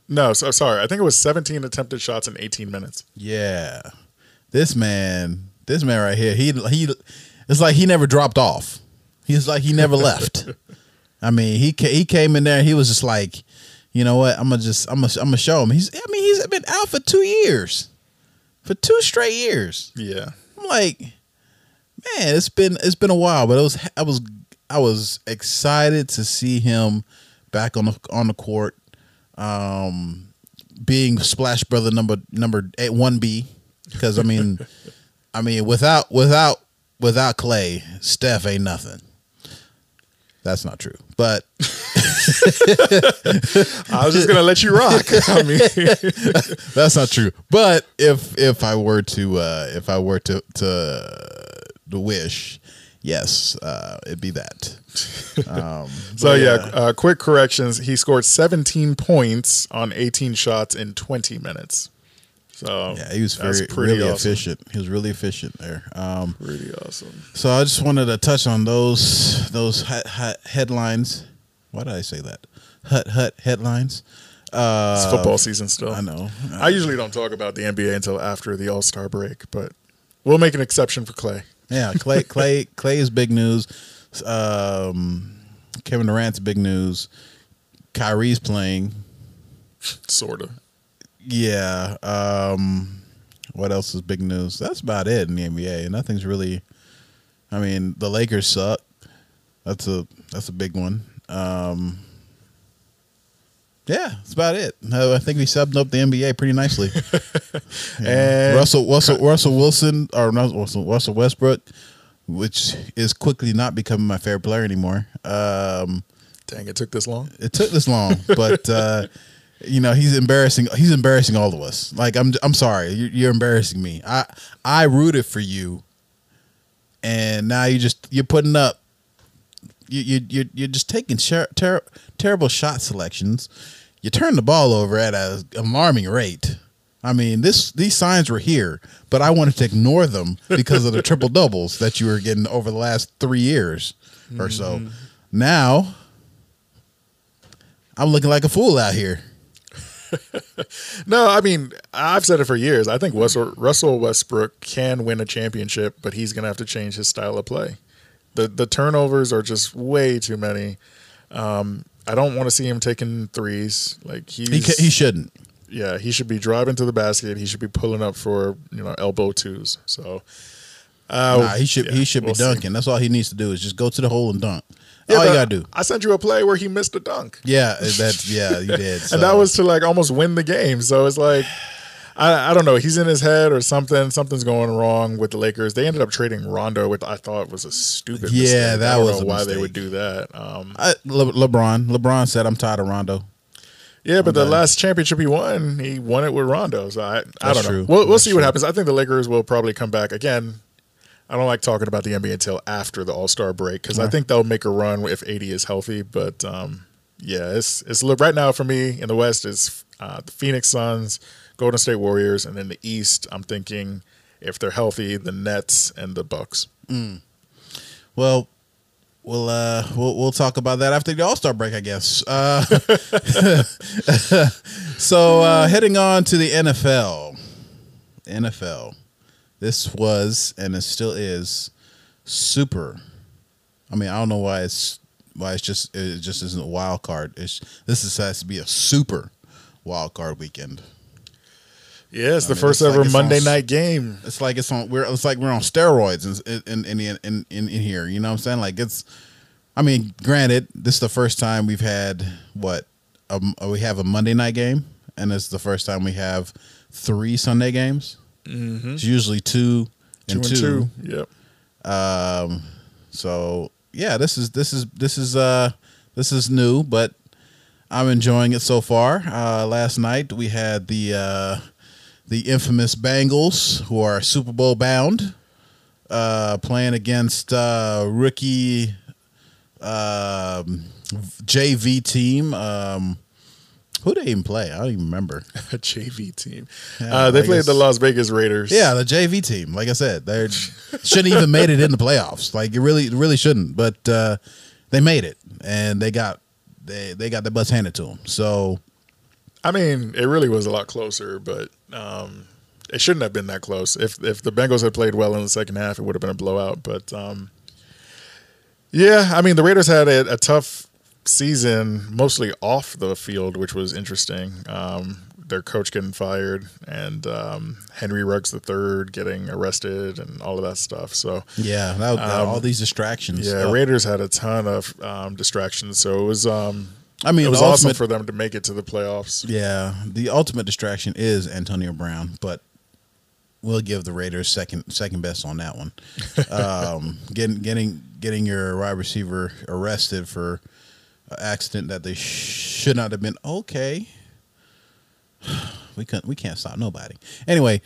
[SPEAKER 1] No, so sorry. I think it was 17 attempted shots in 18 minutes.
[SPEAKER 2] Yeah, this man, this man right here, he he, it's like he never dropped off. He's like he never left. I mean, he ca- he came in there, and he was just like, you know what? I'm gonna just I'm gonna I'm gonna show him. He's I mean he's been out for two years, for two straight years.
[SPEAKER 1] Yeah,
[SPEAKER 2] I'm like, man, it's been it's been a while, but it was I was I was excited to see him back on the on the court, um, being Splash Brother number number one B because I mean, I mean without without without Klay, Steph ain't nothing. That's not true, but
[SPEAKER 1] I was just gonna let you rock. I mean,
[SPEAKER 2] that's not true. But if if I were to uh, if I were to to to wish, yes, uh, it'd be that. Um,
[SPEAKER 1] so yeah,
[SPEAKER 2] uh,
[SPEAKER 1] uh, quick corrections. He scored 17 points on 18 shots in 20 minutes. So
[SPEAKER 2] yeah, he was very
[SPEAKER 1] pretty
[SPEAKER 2] really
[SPEAKER 1] awesome.
[SPEAKER 2] efficient. He was really efficient there. Um,
[SPEAKER 1] Pretty awesome.
[SPEAKER 2] So I just wanted to touch on those those hut, hut headlines. Why did I say that? Hut hut headlines. Uh,
[SPEAKER 1] It's football season still.
[SPEAKER 2] I know.
[SPEAKER 1] I usually don't talk about the NBA until after the All Star break, but we'll make an exception for Klay.
[SPEAKER 2] Yeah, Klay Klay Klay is big news. Um, Kevin Durant's big news. Kyrie's playing.
[SPEAKER 1] Sort of.
[SPEAKER 2] Yeah. Um, what else is big news? That's about it in the NBA. Nothing's really. I mean, the Lakers suck. That's a that's a big one. Um, yeah, that's about it. I think we summed up the NBA pretty nicely.
[SPEAKER 1] And-
[SPEAKER 2] Russell Russell Russell Wilson or Russell Russell Westbrook, which is quickly not becoming my favorite player anymore. Um,
[SPEAKER 1] Dang, it took this long.
[SPEAKER 2] it took this long, but uh, you know he's embarrassing. He's embarrassing all of us. Like I'm, I'm sorry, you're, you're embarrassing me. I I rooted for you, and now you just you're putting up. You you you're, you're just taking ter- ter- terrible shot selections. You turn the ball over at an alarming rate. I mean, this these signs were here, but I wanted to ignore them because of the triple doubles that you were getting over the last three years or so. Mm-hmm. Now I'm looking like a fool out here.
[SPEAKER 1] No, I mean, I've said it for years. I think Russell, Russell Westbrook can win a championship, but he's going to have to change his style of play. The the turnovers are just way too many. Um, I don't want to see him taking threes. Like he's
[SPEAKER 2] He he shouldn't.
[SPEAKER 1] yeah, he should be driving to the basket. He should be pulling up for you know elbow twos. So uh,
[SPEAKER 2] Nah, he should
[SPEAKER 1] yeah,
[SPEAKER 2] he should
[SPEAKER 1] we'll
[SPEAKER 2] be
[SPEAKER 1] see.
[SPEAKER 2] dunking. That's all he needs to do is just go to the hole and dunk.
[SPEAKER 1] Yeah,
[SPEAKER 2] all you gotta do.
[SPEAKER 1] I sent you a play where he missed a dunk.
[SPEAKER 2] Yeah, that's yeah, you did. So.
[SPEAKER 1] and that was to like almost win the game. So it's like I, I don't know. He's in his head or something. Something's going wrong with the Lakers. They ended up trading Rondo, which I thought was a stupid.
[SPEAKER 2] Yeah,
[SPEAKER 1] mistake.
[SPEAKER 2] that
[SPEAKER 1] I don't
[SPEAKER 2] was
[SPEAKER 1] know why they would do that. Um,
[SPEAKER 2] I, Le- LeBron. LeBron said, "I'm tired of Rondo."
[SPEAKER 1] yeah, but the last championship he won, he won it with Rondo. So I, I don't know.
[SPEAKER 2] true.
[SPEAKER 1] We'll, we'll
[SPEAKER 2] That's
[SPEAKER 1] see what happens. I think the Lakers will probably come back again. I don't like talking about the NBA until after the All Star break because I think they'll make a run if AD is healthy. But um, yeah, it's it's right now for me in the West is uh, the Phoenix Suns, Golden State Warriors, and then the East. I'm thinking if they're healthy, the Nets and the Bucks.
[SPEAKER 2] Well, we'll uh we'll we'll talk about that after the All Star break, I guess. Uh, so uh, heading on to the NFL, NFL. This was and it still is super. I mean, I don't know why it's why it's just it just isn't a wild card. It's this is, has to be a super wild card weekend.
[SPEAKER 1] Yeah, it's
[SPEAKER 2] I
[SPEAKER 1] the
[SPEAKER 2] mean,
[SPEAKER 1] first
[SPEAKER 2] it's
[SPEAKER 1] ever
[SPEAKER 2] on
[SPEAKER 1] Monday
[SPEAKER 2] s-
[SPEAKER 1] night game.
[SPEAKER 2] It's like it's on. We're it's like we're on steroids in in in in, in, in here. You know what I'm saying? Like it's. I mean, granted, this is the first time we've had what um, we have a Monday night game, and it's the first time we have three Sunday games. Mm-hmm. It's usually two
[SPEAKER 1] Two
[SPEAKER 2] and
[SPEAKER 1] and
[SPEAKER 2] two.
[SPEAKER 1] two. Yep.
[SPEAKER 2] Um, so yeah, this is this is this is uh this is new, but I'm enjoying it so far. Uh, last night we had the uh, the infamous Bengals, who are Super Bowl bound, uh, playing against uh, rookie um, JV team. Um, who they even play? I don't even remember.
[SPEAKER 1] A JV team.
[SPEAKER 2] Yeah,
[SPEAKER 1] uh, they
[SPEAKER 2] I
[SPEAKER 1] played
[SPEAKER 2] guess-
[SPEAKER 1] the Las Vegas Raiders.
[SPEAKER 2] Yeah, the JV team. Like I said, they shouldn't even made it in the playoffs. Like it really, really shouldn't. But uh, they made it, and they got they they got their butts handed to them. So
[SPEAKER 1] I mean, it really was a lot closer, but um, it shouldn't have been that close. If if the Bengals had played well in the second half, it would have been a blowout. But um, yeah, I mean, the Raiders had a, a tough season, mostly off the field, which was interesting. Um, their coach getting fired, and um, Henry Ruggs III getting arrested, and all of that stuff. So
[SPEAKER 2] yeah, that,
[SPEAKER 1] Um,
[SPEAKER 2] all these distractions.
[SPEAKER 1] yeah,
[SPEAKER 2] Oh,
[SPEAKER 1] Raiders had a ton of um, distractions, so it was um,
[SPEAKER 2] I mean,
[SPEAKER 1] it was
[SPEAKER 2] the
[SPEAKER 1] awesome for them to make it to the playoffs.
[SPEAKER 2] Yeah, the ultimate distraction is Antonio Brown, but we'll give the Raiders second second best on that one. Um, getting getting getting your wide receiver arrested for accident that they should not have been. Okay, we can't we can't stop nobody. Anyway,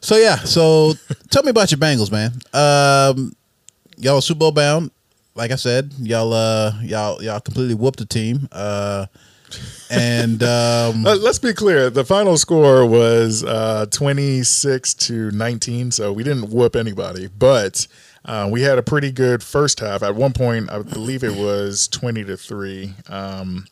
[SPEAKER 2] so yeah, so tell me about your Bengals, man. Um, y'all Super Bowl bound. Like I said, y'all uh y'all y'all completely whooped the team. Uh, and um,
[SPEAKER 1] let's be clear. The final score was uh, 26 to 19, so we didn't whoop anybody, but uh, we had a pretty good first half. At one point, I believe it was 20 to 3. Um,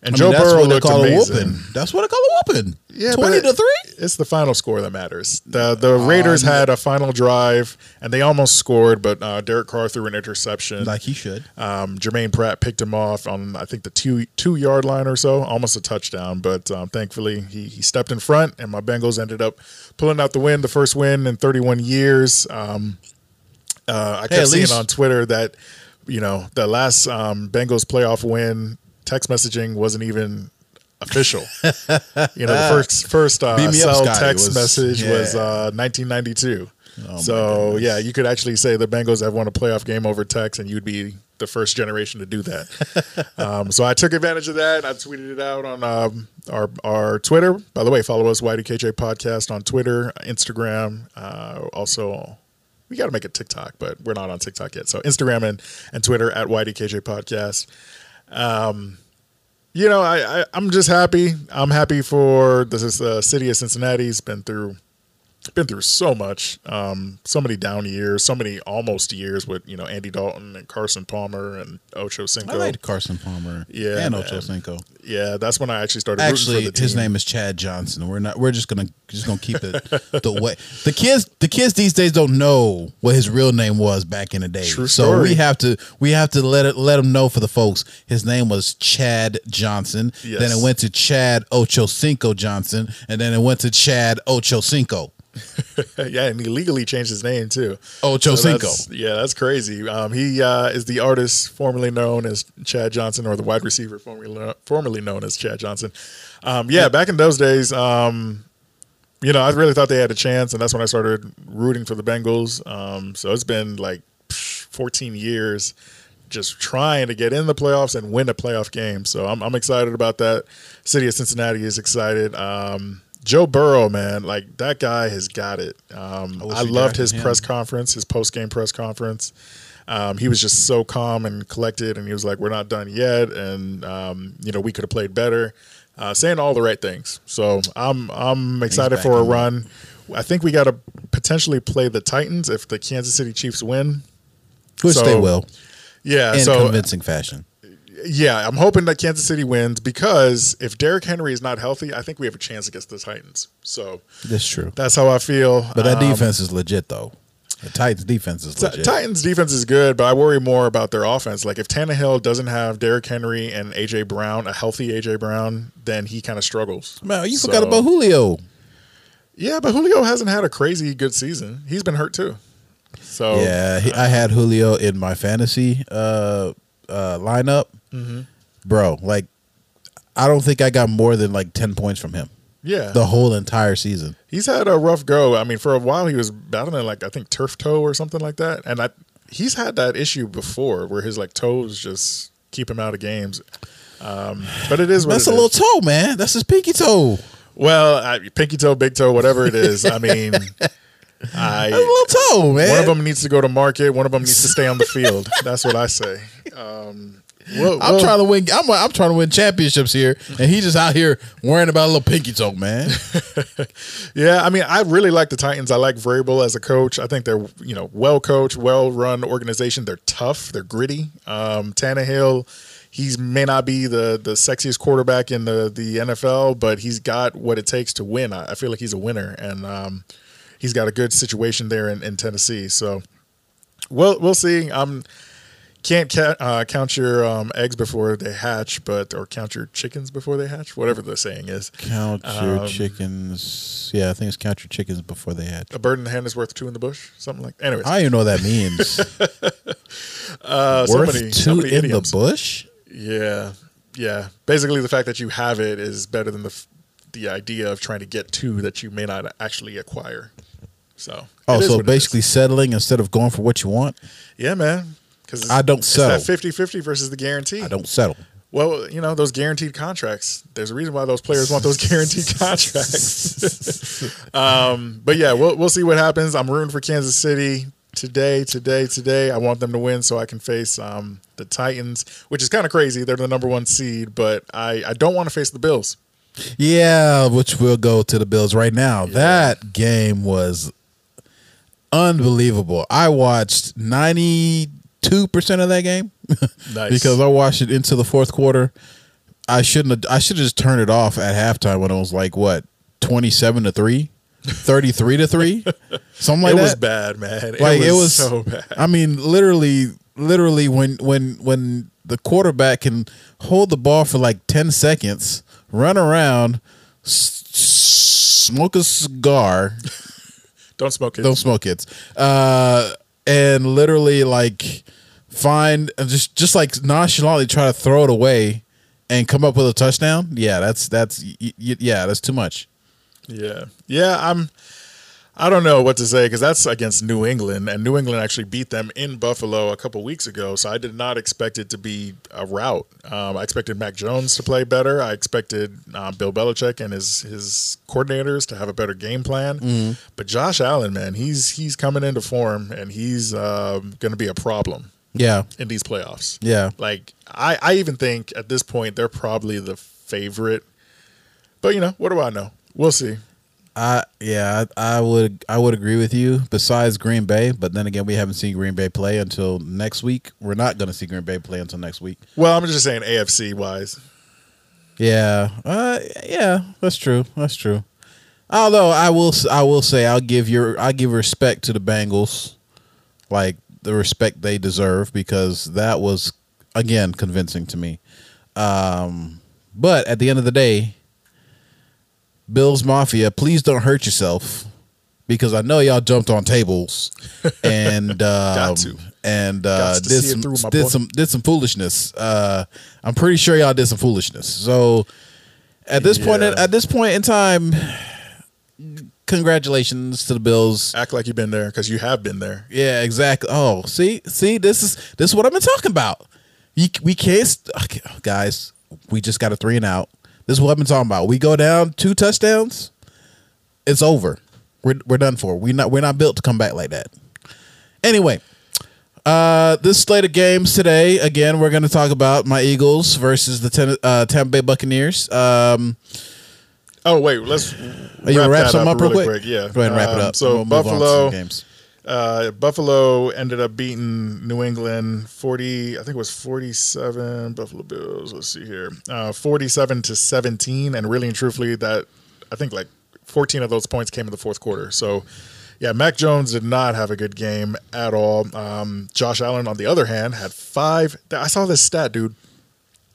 [SPEAKER 1] and
[SPEAKER 2] I
[SPEAKER 1] Joe
[SPEAKER 2] mean, that's
[SPEAKER 1] Burrow looked amazing.
[SPEAKER 2] That's what I call a whooping.
[SPEAKER 1] Yeah,
[SPEAKER 2] twenty to three.
[SPEAKER 1] It's the final score that matters. The the Raiders
[SPEAKER 2] Um,
[SPEAKER 1] had a final drive and they almost scored, but uh, Derek Carr threw an interception.
[SPEAKER 2] Like he should.
[SPEAKER 1] Um, Germaine Pratt picked him off on I think the two two yard line or so, almost a touchdown. But um, thankfully he he stepped in front, and my Bengals ended up pulling out the win, the first win in 31 years. Um, uh, I kept
[SPEAKER 2] Hey, at
[SPEAKER 1] seeing
[SPEAKER 2] least-
[SPEAKER 1] on Twitter that you know the last um, Bengals playoff win, text messaging wasn't even official. you know, the first first uh,
[SPEAKER 2] me up,
[SPEAKER 1] cell text
[SPEAKER 2] was-
[SPEAKER 1] message was uh, 1992.
[SPEAKER 2] Oh,
[SPEAKER 1] so yeah, you could actually say the Bengals have won a playoff game over text, and you'd be the first generation to do that. um, so I took advantage of that. I tweeted it out on um, our our Twitter. By the way, follow us YDKJ Podcast on Twitter, Instagram. Uh, also, we got to make a TikTok, but we're not on TikTok yet. So Instagram and and Twitter at YDKJ Podcast. Um, you know, I, I I'm just happy. I'm happy for this uh, city of Cincinnati's been through been through so much, um, so many down years, so many almost years with you know Andy Dalton and Carson Palmer and Ocho Cinco.
[SPEAKER 2] I like Carson Palmer.
[SPEAKER 1] Yeah,
[SPEAKER 2] and. Ocho Cinco.
[SPEAKER 1] yeah, that's when I actually started.
[SPEAKER 2] Actually, his name is Chad Johnson. We're not. We're just gonna just gonna keep it the way the kids. The kids these days don't know what his real name was back in the day.
[SPEAKER 1] True
[SPEAKER 2] so
[SPEAKER 1] story.
[SPEAKER 2] we have to we have to let it let them know for the folks. His name was Chad Johnson.
[SPEAKER 1] Yes.
[SPEAKER 2] Then it went to Chad Ocho Cinco Johnson, and then it went to Chad Ocho Cinco.
[SPEAKER 1] yeah, and he legally changed his name too.
[SPEAKER 2] Ocho
[SPEAKER 1] So that's- Yeah, that's crazy. Um, he uh, is the artist formerly known as Chad Johnson, or the wide receiver formerly formerly known as Chad Johnson. Um, yeah, back in those days, um, you know, I really thought they had a chance, and that's when I started rooting for the Bengals. Um, so it's been like 14 years just trying to get in the playoffs and win a playoff game. So I'm, I'm excited about that. City of Cincinnati is excited. Um, Joe Burrow, man, like that guy has got it. Um,
[SPEAKER 2] I
[SPEAKER 1] I loved his
[SPEAKER 2] him.
[SPEAKER 1] press conference, his post game press conference. Um, he was just so calm and collected, and he was like, "We're not done yet, and um, you know we could have played better," uh, saying all the right things. So I'm I'm excited for a run. I think we got to potentially play the Titans if the Kansas City Chiefs win.
[SPEAKER 2] Which
[SPEAKER 1] So-
[SPEAKER 2] they will
[SPEAKER 1] Yeah,
[SPEAKER 2] in
[SPEAKER 1] so
[SPEAKER 2] convincing fashion.
[SPEAKER 1] Yeah, I'm hoping that Kansas City wins because if Derrick Henry is not healthy, I think we have a chance against the Titans. So
[SPEAKER 2] That's true.
[SPEAKER 1] that's how I feel.
[SPEAKER 2] But that
[SPEAKER 1] Um,
[SPEAKER 2] defense is legit, though. The Titans defense is legit.
[SPEAKER 1] Titans defense is good, but I worry more about their offense. Like if Tannehill doesn't have Derrick Henry and AJ Brown, a healthy AJ Brown, then he kind of struggles.
[SPEAKER 2] Man, you
[SPEAKER 1] So-
[SPEAKER 2] forgot about Julio.
[SPEAKER 1] Yeah, but Julio hasn't had a crazy good season. He's been hurt too. So
[SPEAKER 2] Yeah, he, I had Julio in my fantasy uh, uh, lineup,
[SPEAKER 1] Mm-hmm.
[SPEAKER 2] bro. Like, I don't think I got more than like ten points from him
[SPEAKER 1] yeah,
[SPEAKER 2] the whole entire season.
[SPEAKER 1] he's had a rough go. I mean, for a while he was battling like I think turf toe or something like that, and I he's had that issue before where his like toes just keep him out of games. Um, but it is
[SPEAKER 2] That's
[SPEAKER 1] it
[SPEAKER 2] a
[SPEAKER 1] is.
[SPEAKER 2] little toe, man. That's his pinky toe.
[SPEAKER 1] Well, I, pinky toe, big toe, whatever it is. I mean, I
[SPEAKER 2] That's a little toe, man.
[SPEAKER 1] one of them needs to go to market. One of them needs to stay on the field. That's what I say. Um, well,
[SPEAKER 2] I'm
[SPEAKER 1] well,
[SPEAKER 2] trying to win. I'm, I'm trying to win championships here, and he's just out here worrying about a little pinky toe, man.
[SPEAKER 1] Yeah, I mean, I really like the Titans. I like Vrabel as a coach. I think they're you know well coached, well run organization. They're tough. They're gritty. Um, Tannehill, he may not be the the sexiest quarterback in the the NFL, but he's got what it takes to win. I, I feel like he's a winner, and um, he's got a good situation there in, in Tennessee. So, we'll we'll see. I'm can't ca- uh, count your um, eggs before they hatch, but or count your chickens before they hatch, whatever the saying is.
[SPEAKER 2] Count your
[SPEAKER 1] Um,
[SPEAKER 2] chickens. Yeah, I think it's count your chickens before they hatch.
[SPEAKER 1] A bird in the hand is worth two in the bush, something like. That. Anyways,
[SPEAKER 2] I don't even know what that means.
[SPEAKER 1] uh, so
[SPEAKER 2] Worth
[SPEAKER 1] many,
[SPEAKER 2] two
[SPEAKER 1] so
[SPEAKER 2] in
[SPEAKER 1] idioms.
[SPEAKER 2] the bush.
[SPEAKER 1] Yeah, yeah, basically the fact that you have it is better than the f- the idea of trying to get two that you may not actually acquire. So
[SPEAKER 2] Oh, so basically settling instead of going for what you want.
[SPEAKER 1] yeah, man. Because
[SPEAKER 2] I don't
[SPEAKER 1] it's
[SPEAKER 2] settle.
[SPEAKER 1] that 50-50 versus the guarantee.
[SPEAKER 2] I don't settle.
[SPEAKER 1] Well, you know those guaranteed contracts. There's a reason why those players want those guaranteed contracts. um, but yeah, we'll we'll see what happens. I'm rooting for Kansas City today, today, today. I want them to win so I can face um, the Titans, which is kind of crazy. They're the number one seed, but I I don't want to face the Bills.
[SPEAKER 2] Yeah, which we'll go to the Bills right now. That game was unbelievable. I watched 92% of that game
[SPEAKER 1] Nice.
[SPEAKER 2] because I watched it into the fourth quarter. I shouldn't have I should have just turned it off at halftime when it was like what, 27 to 3, 33 to 3, something like
[SPEAKER 1] it
[SPEAKER 2] that.
[SPEAKER 1] was bad, man.
[SPEAKER 2] like
[SPEAKER 1] it was,
[SPEAKER 2] so
[SPEAKER 1] bad.
[SPEAKER 2] I mean, literally, literally, when when when the quarterback can hold the ball for like ten seconds, run around, s- smoke a cigar,
[SPEAKER 1] Don't smoke it.
[SPEAKER 2] don't smoke it, uh, and literally like find just just like nonchalantly try to throw it away and come up with a touchdown. Yeah, that's that's y- y- yeah, that's too much.
[SPEAKER 1] Yeah, yeah. I'm. I don't know what to say because that's against New England, and New England actually beat them in Buffalo a couple weeks ago. So I did not expect it to be a rout. Um, I expected Mac Jones to play better. I expected uh, Bill Belichick and his his coordinators to have a better game plan. But Josh Allen, man, he's he's coming into form, and he's um, going to be a problem
[SPEAKER 2] Yeah,
[SPEAKER 1] in these playoffs.
[SPEAKER 2] yeah.
[SPEAKER 1] Like I, I even think at this point they're probably the favorite. But you know, what do I know? We'll see.
[SPEAKER 2] I yeah, I, I would I would agree with you. Besides Green Bay, but then again, we haven't seen Green Bay play until next week. We're not going to see Green Bay play until next week.
[SPEAKER 1] Well, I'm just saying AFC wise.
[SPEAKER 2] Yeah, uh, yeah, that's true. That's true. Although I will I will say I'll give your I give respect to the Bengals, like the respect they deserve because that was again convincing to me. Um, but at the end of the day, Bills Mafia, please don't hurt yourself because I know y'all jumped on tables and um,
[SPEAKER 1] Got to.
[SPEAKER 2] and uh, did some
[SPEAKER 1] through,
[SPEAKER 2] did
[SPEAKER 1] boy.
[SPEAKER 2] some did some foolishness. Uh, I'm pretty sure y'all did some foolishness. So at this point
[SPEAKER 1] Yeah.
[SPEAKER 2] at this point in time, congratulations to the Bills.
[SPEAKER 1] Act like you've been there because you have been there.
[SPEAKER 2] Yeah, exactly. Oh, see, see, this is this is what I've been talking about. You, we can't, st- okay, guys. We just got a three and out. This is what I've been talking about. We go down two touchdowns, it's over. We're we're done for. We not we're not built to come back like that. Anyway, uh, this slate of games today. Again, we're going to talk about my Eagles versus the ten, uh, Tampa Bay Buccaneers. Um,
[SPEAKER 1] Oh wait, let's
[SPEAKER 2] you wrap
[SPEAKER 1] that
[SPEAKER 2] something up, real
[SPEAKER 1] really
[SPEAKER 2] quick?
[SPEAKER 1] Yeah,
[SPEAKER 2] go ahead and wrap it
[SPEAKER 1] Um,
[SPEAKER 2] up.
[SPEAKER 1] So
[SPEAKER 2] We'll move on to some
[SPEAKER 1] Buffalo,
[SPEAKER 2] games.
[SPEAKER 1] Uh, Buffalo ended up beating New England forty. I think it was forty-seven. Buffalo Bills. Let's see here, uh, forty-seven to seventeen. And really and truthfully, that I think like fourteen of those points came in the fourth quarter. So. Yeah, Mac Jones did not have a good game at all. Um, Josh Allen, on the other hand, had five. I saw this stat, dude.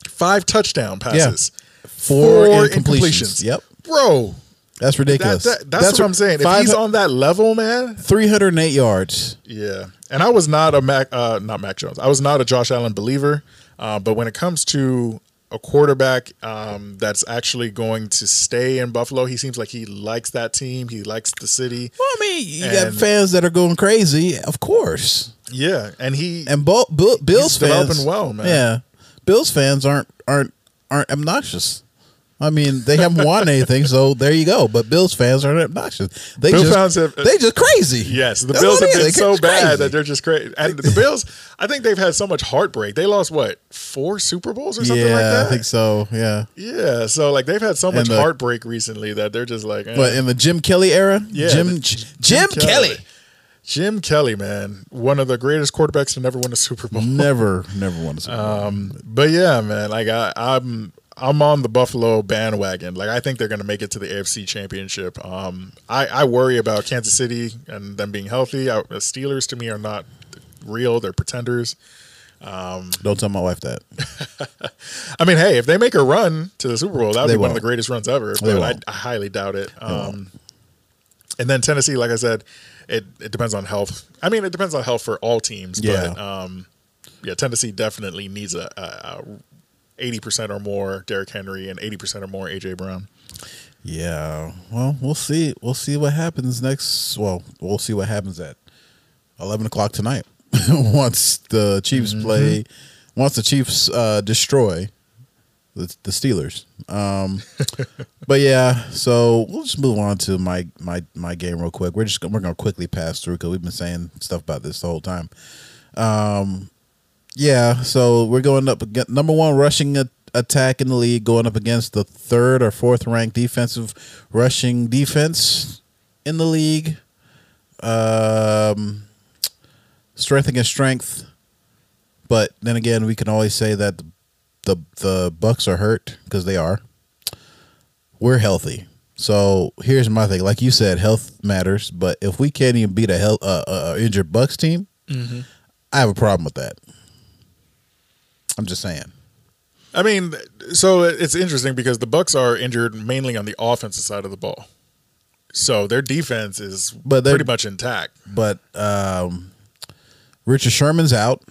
[SPEAKER 1] Five touchdown passes.
[SPEAKER 2] Four,
[SPEAKER 1] Four
[SPEAKER 2] incompletions.
[SPEAKER 1] incompletions.
[SPEAKER 2] Yep,
[SPEAKER 1] Bro,
[SPEAKER 2] that's ridiculous.
[SPEAKER 1] that- that's, what I'm saying. If he's on that level, man,
[SPEAKER 2] 308 yards.
[SPEAKER 1] yeah. And I was not a Mac, uh, not Mac Jones. I was not a Josh Allen believer. Uh, but when it comes to a quarterback um, that's actually going to stay in Buffalo, he seems like he likes that team. He likes the city.
[SPEAKER 2] Well, I mean, you got fans that are going crazy, of course.
[SPEAKER 1] Yeah, and he
[SPEAKER 2] And Bo- Bill, Bills
[SPEAKER 1] He's
[SPEAKER 2] fans,
[SPEAKER 1] developing well, man.
[SPEAKER 2] Yeah, Bills fans aren't aren't aren't obnoxious. I mean, they haven't won anything, so there you go. But Bills fans aren't obnoxious. They
[SPEAKER 1] Bill
[SPEAKER 2] just
[SPEAKER 1] fans have-
[SPEAKER 2] they just crazy.
[SPEAKER 1] Yes, the
[SPEAKER 2] That's
[SPEAKER 1] Bills have been so bad
[SPEAKER 2] crazy.
[SPEAKER 1] that they're just crazy. And the Bills, I think they've had so much heartbreak. They lost what four Super Bowls or something
[SPEAKER 2] yeah,
[SPEAKER 1] like that.
[SPEAKER 2] I think so. Yeah,
[SPEAKER 1] Yeah, so like they've had so much
[SPEAKER 2] the-
[SPEAKER 1] heartbreak recently that they're just like, eh.
[SPEAKER 2] but in the Jim Kelly era,
[SPEAKER 1] Yeah,
[SPEAKER 2] Jim
[SPEAKER 1] the-
[SPEAKER 2] Jim,
[SPEAKER 1] Jim
[SPEAKER 2] Kelly.
[SPEAKER 1] Kelly. Jim Kelly, man, one of the greatest quarterbacks to never win a Super Bowl.
[SPEAKER 2] never never won a Super Bowl.
[SPEAKER 1] Um, but yeah, man, like I, I'm I'm on the Buffalo bandwagon. Like I think they're going to make it to the AFC Championship. Um, I, I worry about Kansas City and them being healthy. I, the Steelers to me are not real; they're pretenders.
[SPEAKER 2] Don't tell my wife that.
[SPEAKER 1] I mean, hey, if they make a run to the Super Bowl, that would
[SPEAKER 2] They
[SPEAKER 1] be one of the greatest runs ever. But I. I highly doubt it. Um, and then Tennessee, like I said, it, it depends on health. I mean, it depends on health for all teams.
[SPEAKER 2] Yeah.
[SPEAKER 1] But um, yeah, Tennessee definitely needs a, a, a eighty percent or more Derrick Henry and eighty percent or more AJ Brown.
[SPEAKER 2] Yeah. Well, we'll see. We'll see what happens next. Well, we'll see what happens at eleven o'clock tonight. once the Chiefs play, once the Chiefs uh, destroy the, the Steelers. Um, but yeah, so we'll just move on to my my my game real quick. We're just we're gonna quickly pass through because we've been saying stuff about this the whole time. Um, yeah, so we're going up against number one rushing attack in the league, going up against the third or fourth ranked defensive rushing defense in the league. Um, strength against strength, but then again, we can always say that the the, the Bucks are hurt because they are. We're healthy, so here's my thing. Like you said, health matters, but if we can't even beat a health uh, uh, injured Bucks team, I have a problem with that. I'm just saying.
[SPEAKER 1] I mean, so it's interesting because the Bucks are injured mainly on the offensive side of the ball. So their defense is
[SPEAKER 2] But they're-
[SPEAKER 1] pretty much intact.
[SPEAKER 2] but um, Richard Sherman's out.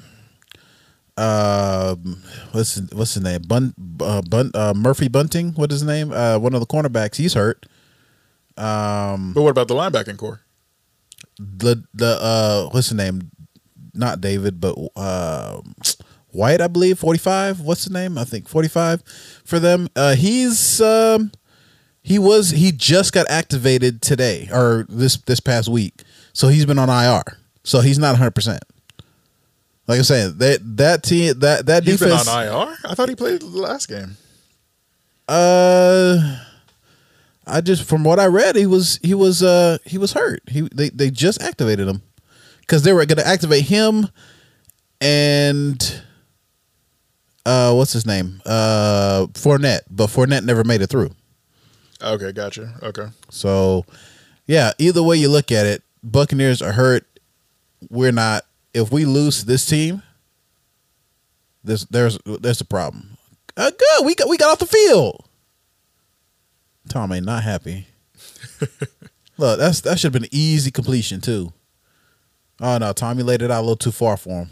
[SPEAKER 2] Um, what's what's his name? Bun, uh, Bun, uh, Murphy Bunting. What is his name? Uh, one of the cornerbacks. He's hurt. Um,
[SPEAKER 1] But what about the linebacking core?
[SPEAKER 2] the the uh, what's his name? Not David, but uh, White, I believe. Forty five. What's the name? I think forty five for them. Uh, he's um, he was he just got activated today or this this past week, so he's been on IR. So he's not hundred percent. Like I'm saying, that that team that that
[SPEAKER 1] He's
[SPEAKER 2] defense.
[SPEAKER 1] been on IR. I thought he played the last game.
[SPEAKER 2] Uh, I just from what I read, he was he was uh he was hurt. He they they just activated him because they were going to activate him and uh what's his name uh Fournette, but Fournette never made it through.
[SPEAKER 1] Okay, gotcha. Okay.
[SPEAKER 2] So yeah, either way you look at it, Buccaneers are hurt. We're not. If we lose this team, there's there's there's a problem. Uh, good, we got we got off the field. Tom ain't not happy. Look, that's that should have been easy completion too. Oh no, Tommy laid it out a little too far for him.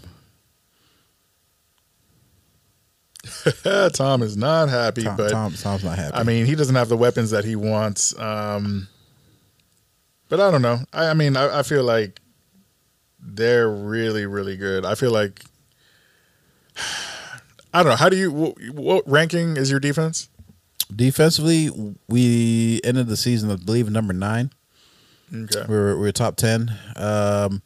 [SPEAKER 1] Tom is not happy,
[SPEAKER 2] Tom,
[SPEAKER 1] but
[SPEAKER 2] Tom Tom's not happy.
[SPEAKER 1] I mean, he doesn't have the weapons that he wants. Um, but I don't know. I, I mean, I, I feel like they're really, really good. I feel like I don't know. How do you? What, what ranking is your defense?
[SPEAKER 2] defensively, we ended the season, I believe, number nine.
[SPEAKER 1] Okay.
[SPEAKER 2] We were we were top ten. Um,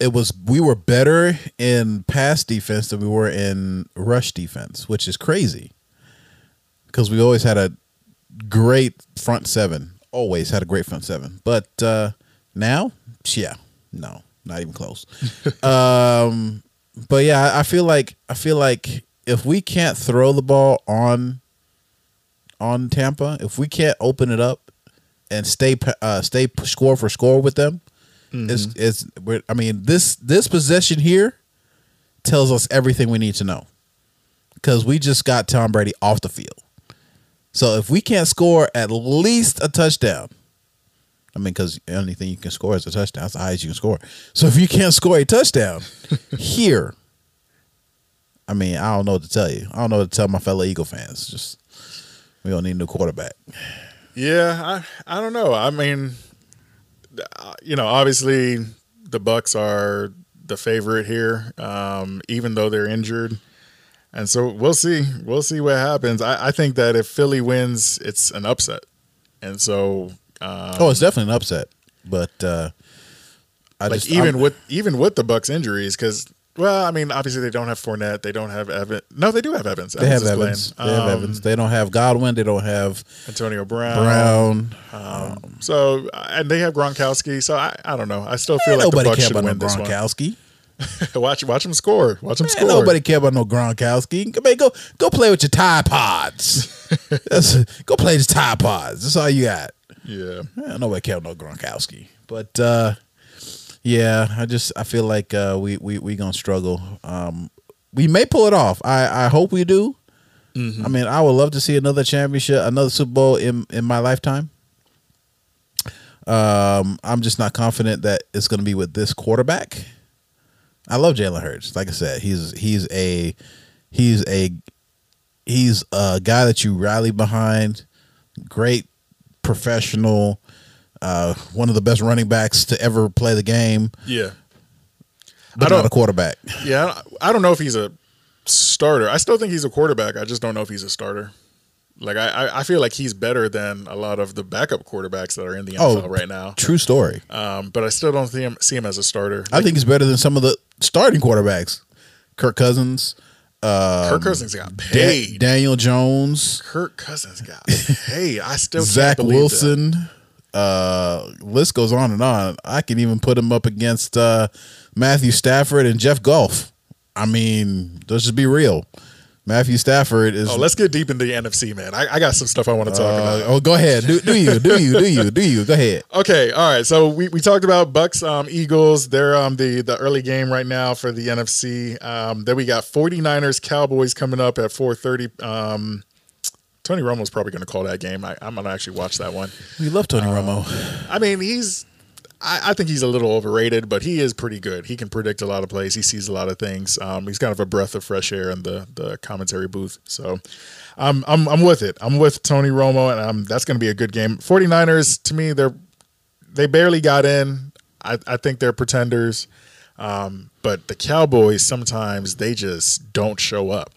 [SPEAKER 2] it was we were better in pass defense than we were in rush defense, which is crazy. Because we always had a great front seven. Always had a great front seven. But uh, now, yeah, no, not even close. um, but yeah, I- feel like I feel like if we can't throw the ball on on Tampa, if we can't open it up and stay uh, stay score for score with them, it's it's. We're, I mean this this possession here tells us everything we need to know because we just got Tom Brady off the field. So if we can't score at least a touchdown, I mean, because the only thing you can score is a touchdown. That's the highest you can score. So if you can't score a touchdown here, I mean, I don't know what to tell you. I don't know what to tell my fellow Eagle fans. Just we don't need a new quarterback.
[SPEAKER 1] Yeah, I I don't know. I mean, you know, obviously the Bucks are the favorite here, um, even though they're injured, and so we'll see. We'll see what happens. I, I think that if Philly wins, it's an upset, and so um,
[SPEAKER 2] Oh, it's definitely an upset, but uh, I
[SPEAKER 1] like
[SPEAKER 2] just
[SPEAKER 1] even
[SPEAKER 2] I'm-
[SPEAKER 1] with even with the Bucks injuries, because well, I mean, obviously they don't have Fournette, they don't have Evan. No, they do have Evans.
[SPEAKER 2] they have
[SPEAKER 1] is
[SPEAKER 2] Evans.
[SPEAKER 1] playing.
[SPEAKER 2] They have
[SPEAKER 1] Um,
[SPEAKER 2] Evans. They don't have Godwin. They don't have
[SPEAKER 1] Antonio Brown.
[SPEAKER 2] Brown.
[SPEAKER 1] So and they have Gronkowski. So I, I don't know. I still feel like
[SPEAKER 2] nobody care about no. Gronkowski.
[SPEAKER 1] watch watch him score. Watch him
[SPEAKER 2] Man,
[SPEAKER 1] score.
[SPEAKER 2] nobody care about no Gronkowski. Go, man, go go play with your Tide Pods. Go play with your Tide Pods. That's all you got.
[SPEAKER 1] Yeah.
[SPEAKER 2] Yeah, nobody care about no Gronkowski. But uh, yeah, I just I feel like uh, we we we gonna struggle. Um, we may pull it off. I I hope we do. I mean, I would love to see another championship, another Super Bowl in in my lifetime. Um, I'm just not confident that it's going to be with this quarterback. I love Jalen Hurts. Like I said, he's he's a He's a he's a guy that you rally behind. Great professional. Uh, one of the best running backs to ever play the game,
[SPEAKER 1] Yeah.
[SPEAKER 2] but
[SPEAKER 1] I don't-
[SPEAKER 2] not a quarterback.
[SPEAKER 1] Yeah. I don't know if he's a starter. I still think he's a quarterback. I just don't know if he's a starter. Like I, I- feel like he's better than a lot of the backup quarterbacks that are in the NFL
[SPEAKER 2] Oh,
[SPEAKER 1] right now.
[SPEAKER 2] True story.
[SPEAKER 1] Um, but I still don't see him see him as a starter.
[SPEAKER 2] I think he's better than some of the starting quarterbacks. Kirk Cousins,
[SPEAKER 1] Kirk Cousins got
[SPEAKER 2] um, Da- Daniel Jones,
[SPEAKER 1] Kirk Cousins got paid. I still
[SPEAKER 2] Zach
[SPEAKER 1] believe that.
[SPEAKER 2] Uh, list goes on and on. I can even put him up against uh, Matthew Stafford and Jeff Goff. I mean, let's just be real. Matthew Stafford is.
[SPEAKER 1] Oh, let's get deep into the NFC, man. I, I got some stuff I want to talk
[SPEAKER 2] uh,
[SPEAKER 1] about.
[SPEAKER 2] oh, go ahead. Do, do you? Do you? Do you? Do you? Go ahead.
[SPEAKER 1] Okay, all right. So we, we talked about Bucks, um, Eagles. They're um the the early game right now for the NFC. Um, then we got 49ers, Cowboys coming up at 4:30. Um, Tony Romo's probably going to call that game. I, I'm going to actually watch that one.
[SPEAKER 2] We love Tony Romo.
[SPEAKER 1] I mean, he's. I, I think he's a little overrated, but he is pretty good. He can predict a lot of plays. He sees a lot of things. Um, he's kind of a breath of fresh air in the the commentary booth. So, I'm I'm I'm with it. I'm with Tony Romo, and um, that's going to be a good game. 49ers to me, they're they barely got in. I, I think they're pretenders. Um, but the Cowboys sometimes they just don't show up,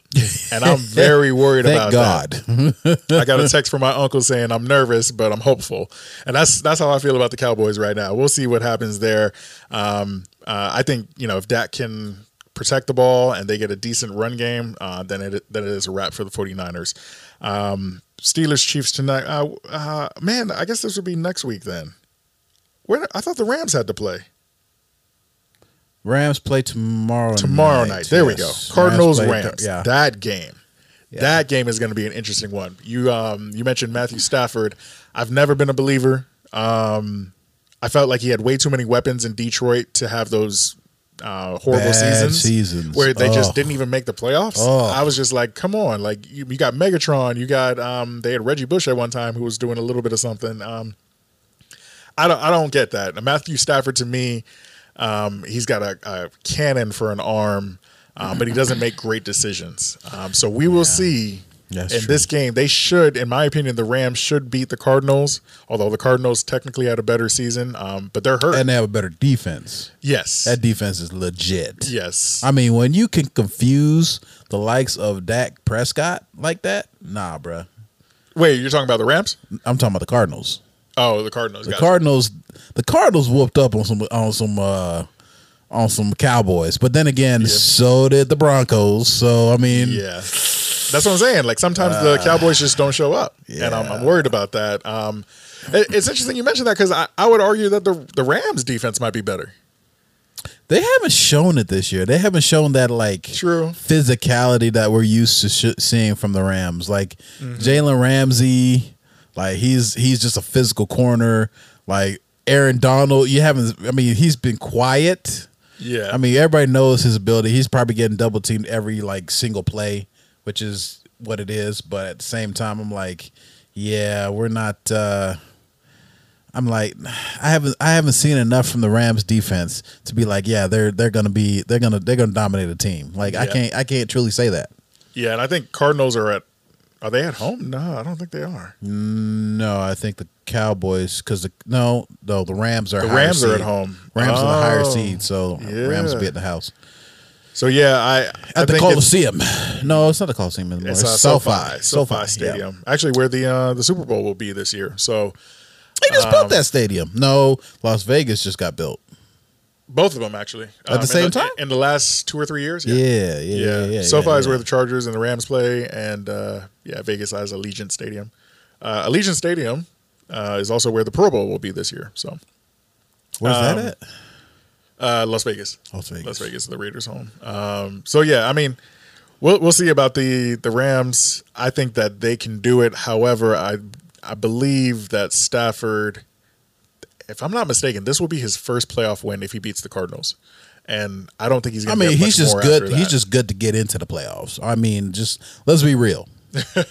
[SPEAKER 1] and I'm very worried
[SPEAKER 2] Thank
[SPEAKER 1] about
[SPEAKER 2] God.
[SPEAKER 1] I got a text from my uncle saying I'm nervous, but I'm hopeful, and that's that's how I feel about the Cowboys right now. We'll see what happens there. Um, uh, I think you know if Dak can protect the ball and they get a decent run game, uh, then it then it is a wrap for the 49ers. Um, Steelers Chiefs tonight. Uh, uh, man, I guess this would be next week then. Where I thought the Rams had to play
[SPEAKER 2] Rams play tomorrow.
[SPEAKER 1] tomorrow night. There we go. Cardinals
[SPEAKER 2] play-
[SPEAKER 1] Rams.
[SPEAKER 2] yeah.
[SPEAKER 1] That game. That game is going to be an interesting one. You um you mentioned Matthew Stafford. I've never been a believer. Um I felt like he had way too many weapons in Detroit to have those uh, horrible seasons,
[SPEAKER 2] seasons.
[SPEAKER 1] where they just didn't even make the playoffs.
[SPEAKER 2] Ugh.
[SPEAKER 1] I was just like, come on, like you, you got Megatron, you got um, they had Reggie Bush at one time who was doing a little bit of something. Um, I don't I don't get that. Matthew Stafford to me, um, he's got a, a cannon for an arm, um, but he doesn't make great decisions. Um, so we will see
[SPEAKER 2] That's
[SPEAKER 1] in
[SPEAKER 2] true.
[SPEAKER 1] this game. They should, in my opinion, the Rams should beat the Cardinals. Although the Cardinals technically had a better season, um, but they're hurt.
[SPEAKER 2] and they have a better defense.
[SPEAKER 1] yes,
[SPEAKER 2] That defense is legit.
[SPEAKER 1] yes.
[SPEAKER 2] I mean, when you can confuse the likes of Dak Prescott like that, nah, bruh.
[SPEAKER 1] Wait, you're talking about the Rams?
[SPEAKER 2] I'm talking about the Cardinals.
[SPEAKER 1] Oh, the Cardinals.
[SPEAKER 2] The
[SPEAKER 1] gotcha.
[SPEAKER 2] Cardinals, the Cardinals whooped up on some on some uh on some Cowboys, but then again, so did the Broncos. So I mean,
[SPEAKER 1] Yeah. That's what I'm saying. Like sometimes the Cowboys just don't show up, and I'm, I'm worried about that. Um, it- it's interesting you mentioned that because I, I would argue that the the Rams defense might be better.
[SPEAKER 2] they haven't shown it this year. They haven't shown that like
[SPEAKER 1] True.
[SPEAKER 2] physicality that we're used to sh- seeing from the Rams. Like
[SPEAKER 1] Mm-hmm.
[SPEAKER 2] Jalen Ramsey, like he's he's just a physical corner. Like Aaron Donald, you haven't. I mean, he's been quiet.
[SPEAKER 1] Yeah.
[SPEAKER 2] I mean, everybody knows his ability. He's probably getting double teamed every like single play, which is what it is. But at the same time, I'm like, yeah, we're not. uh I'm like, I haven't I haven't seen enough from the Rams defense to be like, yeah, they're they're gonna be they're gonna they're gonna dominate a team. Like I can't I can't truly say that.
[SPEAKER 1] yeah, and I think Cardinals are at. Are they at home? No, I don't think they are.
[SPEAKER 2] No, I think the Cowboys because no no the Rams are
[SPEAKER 1] The Rams are at home.
[SPEAKER 2] Rams are the higher
[SPEAKER 1] Oh,
[SPEAKER 2] seed, so Rams will be at the house.
[SPEAKER 1] So yeah, I I
[SPEAKER 2] At the Coliseum. No, it's not the Coliseum anymore.
[SPEAKER 1] It's,
[SPEAKER 2] It's,
[SPEAKER 1] uh,
[SPEAKER 2] SoFi.
[SPEAKER 1] SoFi,
[SPEAKER 2] yeah.
[SPEAKER 1] Stadium. Actually, where the uh, the Super Bowl will be this year. So
[SPEAKER 2] They just
[SPEAKER 1] Um,
[SPEAKER 2] built that stadium. No, Las Vegas just got built.
[SPEAKER 1] Both of them actually
[SPEAKER 2] At the
[SPEAKER 1] in
[SPEAKER 2] same time?
[SPEAKER 1] in the last two or three years.
[SPEAKER 2] Yeah, yeah, yeah. yeah,
[SPEAKER 1] SoFi
[SPEAKER 2] yeah,
[SPEAKER 1] is where the Chargers and the Rams play, and uh, yeah, Vegas has Allegiant Stadium. Uh, Allegiant Stadium uh, is also where the Pro Bowl will be this year. So
[SPEAKER 2] Where's
[SPEAKER 1] um,
[SPEAKER 2] that at?
[SPEAKER 1] uh, Las Vegas,
[SPEAKER 2] Las Vegas.
[SPEAKER 1] Las Vegas, the Raiders' home. Um, so yeah, I mean, we'll we'll see about the the Rams. I think that they can do it. However, I I believe that Stafford, if I'm not mistaken, this will be his first playoff win if he beats the Cardinals. And I don't think he's.
[SPEAKER 2] I mean, he's just good. He's just good to get into the playoffs. I mean, just let's be real.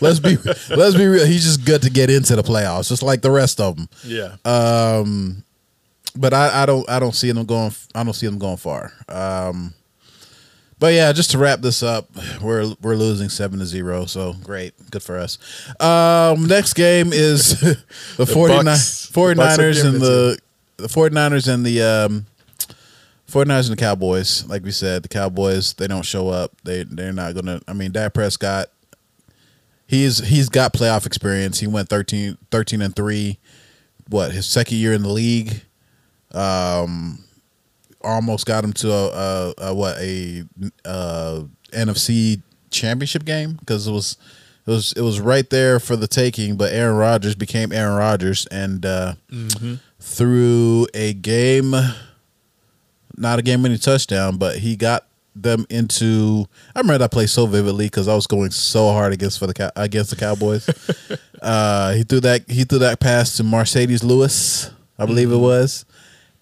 [SPEAKER 2] let's be let's be real. He's just good to get into the playoffs, just like the rest of them.
[SPEAKER 1] yeah.
[SPEAKER 2] Um, but I, I don't I don't see them going. I don't see them going far. Um, But yeah, just to wrap this up, we're we're losing seven to zero. So great, good for us. Um, next game is the, 49,
[SPEAKER 1] Bucks.
[SPEAKER 2] 49ers
[SPEAKER 1] The
[SPEAKER 2] and the the 49ers and the um 49ers and the Cowboys. Like we said, the Cowboys they don't show up. They they're not gonna. I mean, Dak Prescott. He's he's got playoff experience. He went 13, 13 and three. What his second year in the league. Um, almost got him to a, a, a what a, uh NFC championship game because it was it was it was right there for the taking. But Aaron Rodgers became Aaron Rodgers and uh, through a game, not a game winning touchdown, but he got them into. I remember that play so vividly because I was going so hard against for the against the Cowboys. uh, he threw that he threw that pass to Marcedes Lewis, I believe it was,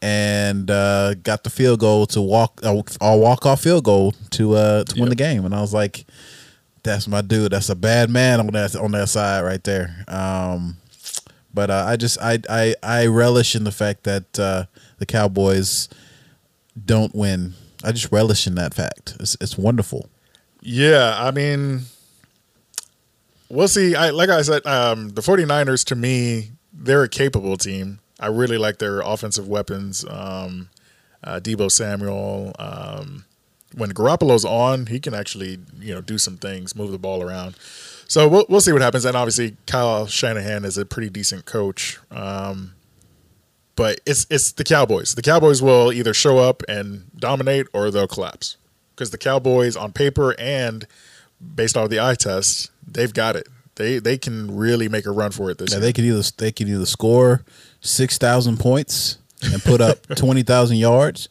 [SPEAKER 2] and uh, got the field goal to walk uh, walk off field goal to uh, to win
[SPEAKER 1] Yep.
[SPEAKER 2] the game. And I was like, "That's my dude. That's a bad man on that on that side right there." Um, but uh, I just I, I I relish in the fact that uh, the Cowboys don't win. I just relish in that fact. It's it's wonderful.
[SPEAKER 1] Yeah, I mean, we'll see. I like I said, um, the 49ers to me, they're a capable team. I really like their offensive weapons. Um, uh, Deebo Samuel. Um, when Garoppolo's on, he can actually you know do some things, move the ball around. So we'll we'll see what happens. And obviously, Kyle Shanahan is a pretty decent coach. Um, but it's it's the Cowboys. The Cowboys will either show up and dominate or they'll collapse. Because the Cowboys on paper and based off the eye test, they've got it. They they can really make a run for it this
[SPEAKER 2] Yeah,
[SPEAKER 1] year.
[SPEAKER 2] they could either they could either score six thousand points and put up twenty thousand yards,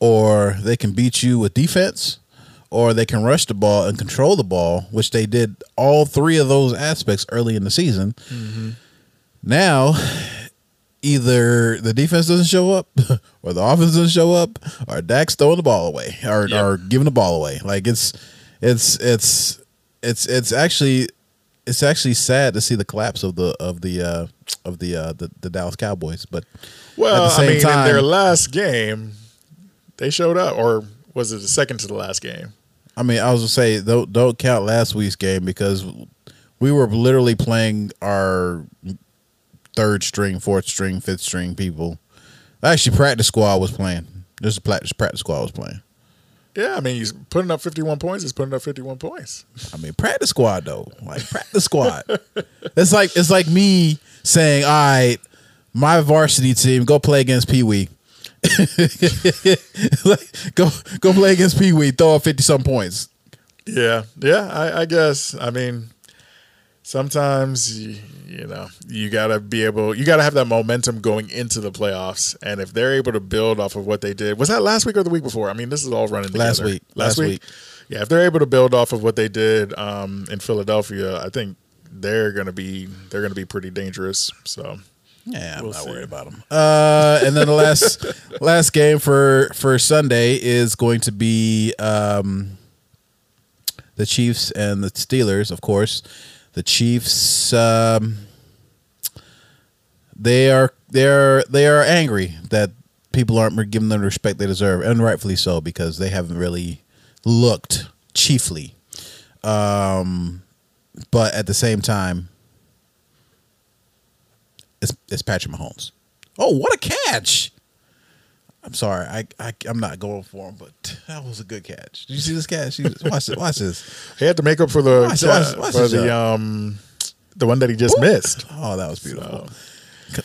[SPEAKER 2] or they can beat you with defense, or they can rush the ball and control the ball, which they did all three of those aspects early in the season. Mm-hmm. Now, either the defense doesn't show up, or the offense doesn't show up, or Dak's throwing the ball away, or
[SPEAKER 1] Yep.
[SPEAKER 2] or giving the ball away. Like it's it's it's it's it's actually it's actually sad to see the collapse of the of the uh, of the, uh, the the Dallas Cowboys. But
[SPEAKER 1] well,
[SPEAKER 2] at the same
[SPEAKER 1] I mean,
[SPEAKER 2] time-
[SPEAKER 1] in their last game, they showed up, or was it the second to the last game?
[SPEAKER 2] I mean, I was gonna say don't don't count last week's game because we were literally playing our third string, fourth string, fifth string people. Actually, practice squad was playing. This is practice practice squad was playing.
[SPEAKER 1] Yeah, I mean, he's putting up 51 points. He's putting up 51 points.
[SPEAKER 2] I mean, practice squad though, like practice squad. it's like it's like me saying, "All right, my varsity team go play against Pee Wee. like, go go play against Pee Wee. Throw up fifty some points.
[SPEAKER 1] Yeah, yeah, I, I guess. I mean, sometimes you, you know you gotta be able, you gotta have that momentum going into the playoffs, and if they're able to build off of what they did, was that last week or the week before? I mean, this is all running together.
[SPEAKER 2] Last week. Last week.
[SPEAKER 1] Yeah, if they're able to build off of what they did um, in Philadelphia, I think they're gonna be they're gonna be pretty dangerous. So
[SPEAKER 2] Yeah, I'm
[SPEAKER 1] We'll
[SPEAKER 2] not
[SPEAKER 1] see.
[SPEAKER 2] worried about them. Uh, and then the last last game for for Sunday is going to be um, the Chiefs and the Steelers. Of course, the Chiefs. Um, they are they are they are angry that people aren't giving them the respect they deserve, and rightfully so because they haven't really looked chiefly. Um, but at the same time, it's it's Patrick Mahomes. Oh, what a catch! I'm sorry, I, I I'm not going for him, but that was a good catch. Did you see this catch? Watch this. Watch this.
[SPEAKER 1] he had to make up for the
[SPEAKER 2] Watch- watch- watch
[SPEAKER 1] for the um the one that he just missed.
[SPEAKER 2] Oh, that was beautiful.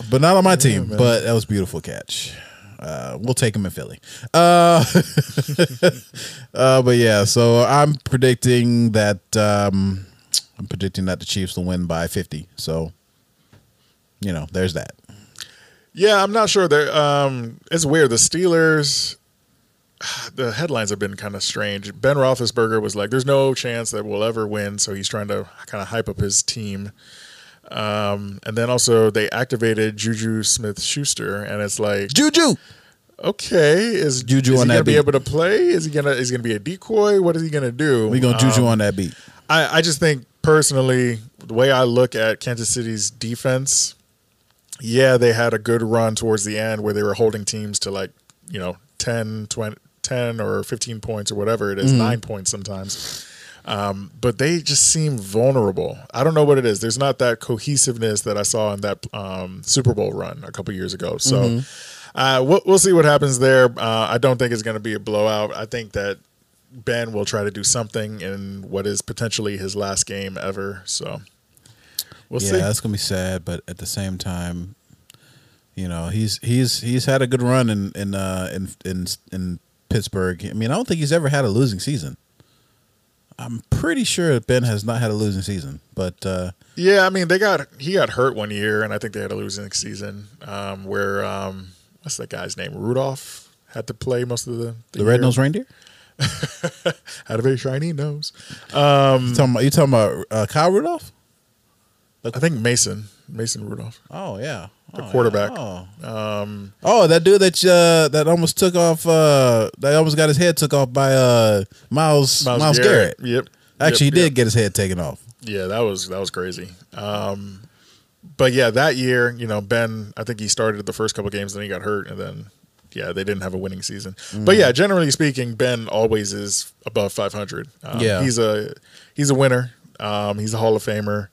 [SPEAKER 2] But not on my team. but that was a beautiful catch. Uh, we'll take him in Philly. Uh, uh, but yeah, so I'm predicting that um, I'm predicting that the Chiefs will win by 50. So, you know, there's that.
[SPEAKER 1] Yeah, I'm not sure. They're, um, it's weird. The Steelers, the headlines have been kind of strange. Ben Roethlisberger was like, "There's no chance that we'll ever win," so he's trying to kind of hype up his team. Um, and then also they activated Juju Smith Schuster, and it's like,
[SPEAKER 2] Juju.
[SPEAKER 1] okay, is
[SPEAKER 2] Juju
[SPEAKER 1] is
[SPEAKER 2] on
[SPEAKER 1] he
[SPEAKER 2] that
[SPEAKER 1] gonna be
[SPEAKER 2] beat.
[SPEAKER 1] able to play? Is he gonna is he gonna be a decoy? What is he gonna do?
[SPEAKER 2] We gonna Juju
[SPEAKER 1] Um,
[SPEAKER 2] on that beat.
[SPEAKER 1] I, I just think personally, the way I look at Kansas City's defense, yeah, they had a good run towards the end where they were holding teams to like, you know, 10, 20, ten or fifteen points or whatever it is, nine points sometimes. Um, but they just seem vulnerable. I don't know what it is. There's not that cohesiveness that I saw in that um, Super Bowl run a couple years ago. So uh, we'll, we'll see what happens there. Uh, I don't think it's going to be a blowout. I think that Ben will try to do something in what is potentially his last game ever. So we'll
[SPEAKER 2] yeah,
[SPEAKER 1] see.
[SPEAKER 2] that's gonna be sad, but at the same time, you know, he's he's he's had a good run in in uh, in in in Pittsburgh. I mean, I don't think he's ever had a losing season. I'm pretty sure Ben has not had a losing season, but uh,
[SPEAKER 1] Yeah, I mean they got he got hurt one year, and I think they had a losing season um, where um, what's that guy's name? Rudolph had to play most of the
[SPEAKER 2] the red nosed reindeer.
[SPEAKER 1] had a very shiny nose.
[SPEAKER 2] You talking about you talking about uh, Kyle Rudolph?
[SPEAKER 1] I think Mason Mason Rudolph.
[SPEAKER 2] Oh yeah,
[SPEAKER 1] The
[SPEAKER 2] Oh,
[SPEAKER 1] quarterback.
[SPEAKER 2] yeah. Oh. oh, that dude that uh, that almost took off. Uh, that almost got his head took off by uh, Myles Myles, Garrett.
[SPEAKER 1] Yep.
[SPEAKER 2] Actually,
[SPEAKER 1] Yep,
[SPEAKER 2] he did
[SPEAKER 1] yep.
[SPEAKER 2] get his head taken off.
[SPEAKER 1] Yeah, that was that was crazy. Um, but yeah, that year, you know, Ben, I think he started the first couple games, then he got hurt, and then yeah, they didn't have a winning season. But yeah, generally speaking, Ben always is above 500. Um,
[SPEAKER 2] Yeah.
[SPEAKER 1] he's a he's a winner. Um, he's a Hall of Famer.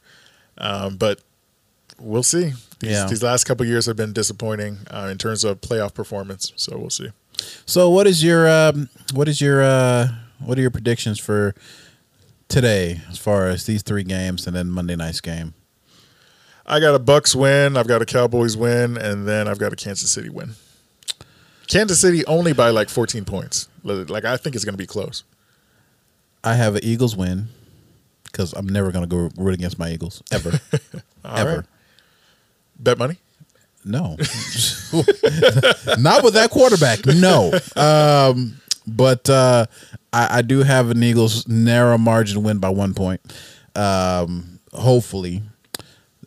[SPEAKER 1] Um, but we'll see. These,
[SPEAKER 2] Yeah.
[SPEAKER 1] these last couple years have been disappointing uh, in terms of playoff performance. So we'll see.
[SPEAKER 2] So, what is your um, what is your uh, what are your predictions for today as far as these three games and then Monday night's game?
[SPEAKER 1] I got a Bucks win. I've got a Cowboys win, and then I've got a Kansas City win. Kansas City only by like 14 points. Like I think it's going to be close.
[SPEAKER 2] I have an Eagles win because I'm never going to go root against my Eagles ever, ever.
[SPEAKER 1] right. Bet money.
[SPEAKER 2] No, not with that quarterback. No, um, but uh, I, I do have an Eagles narrow margin win by one point. Um, hopefully,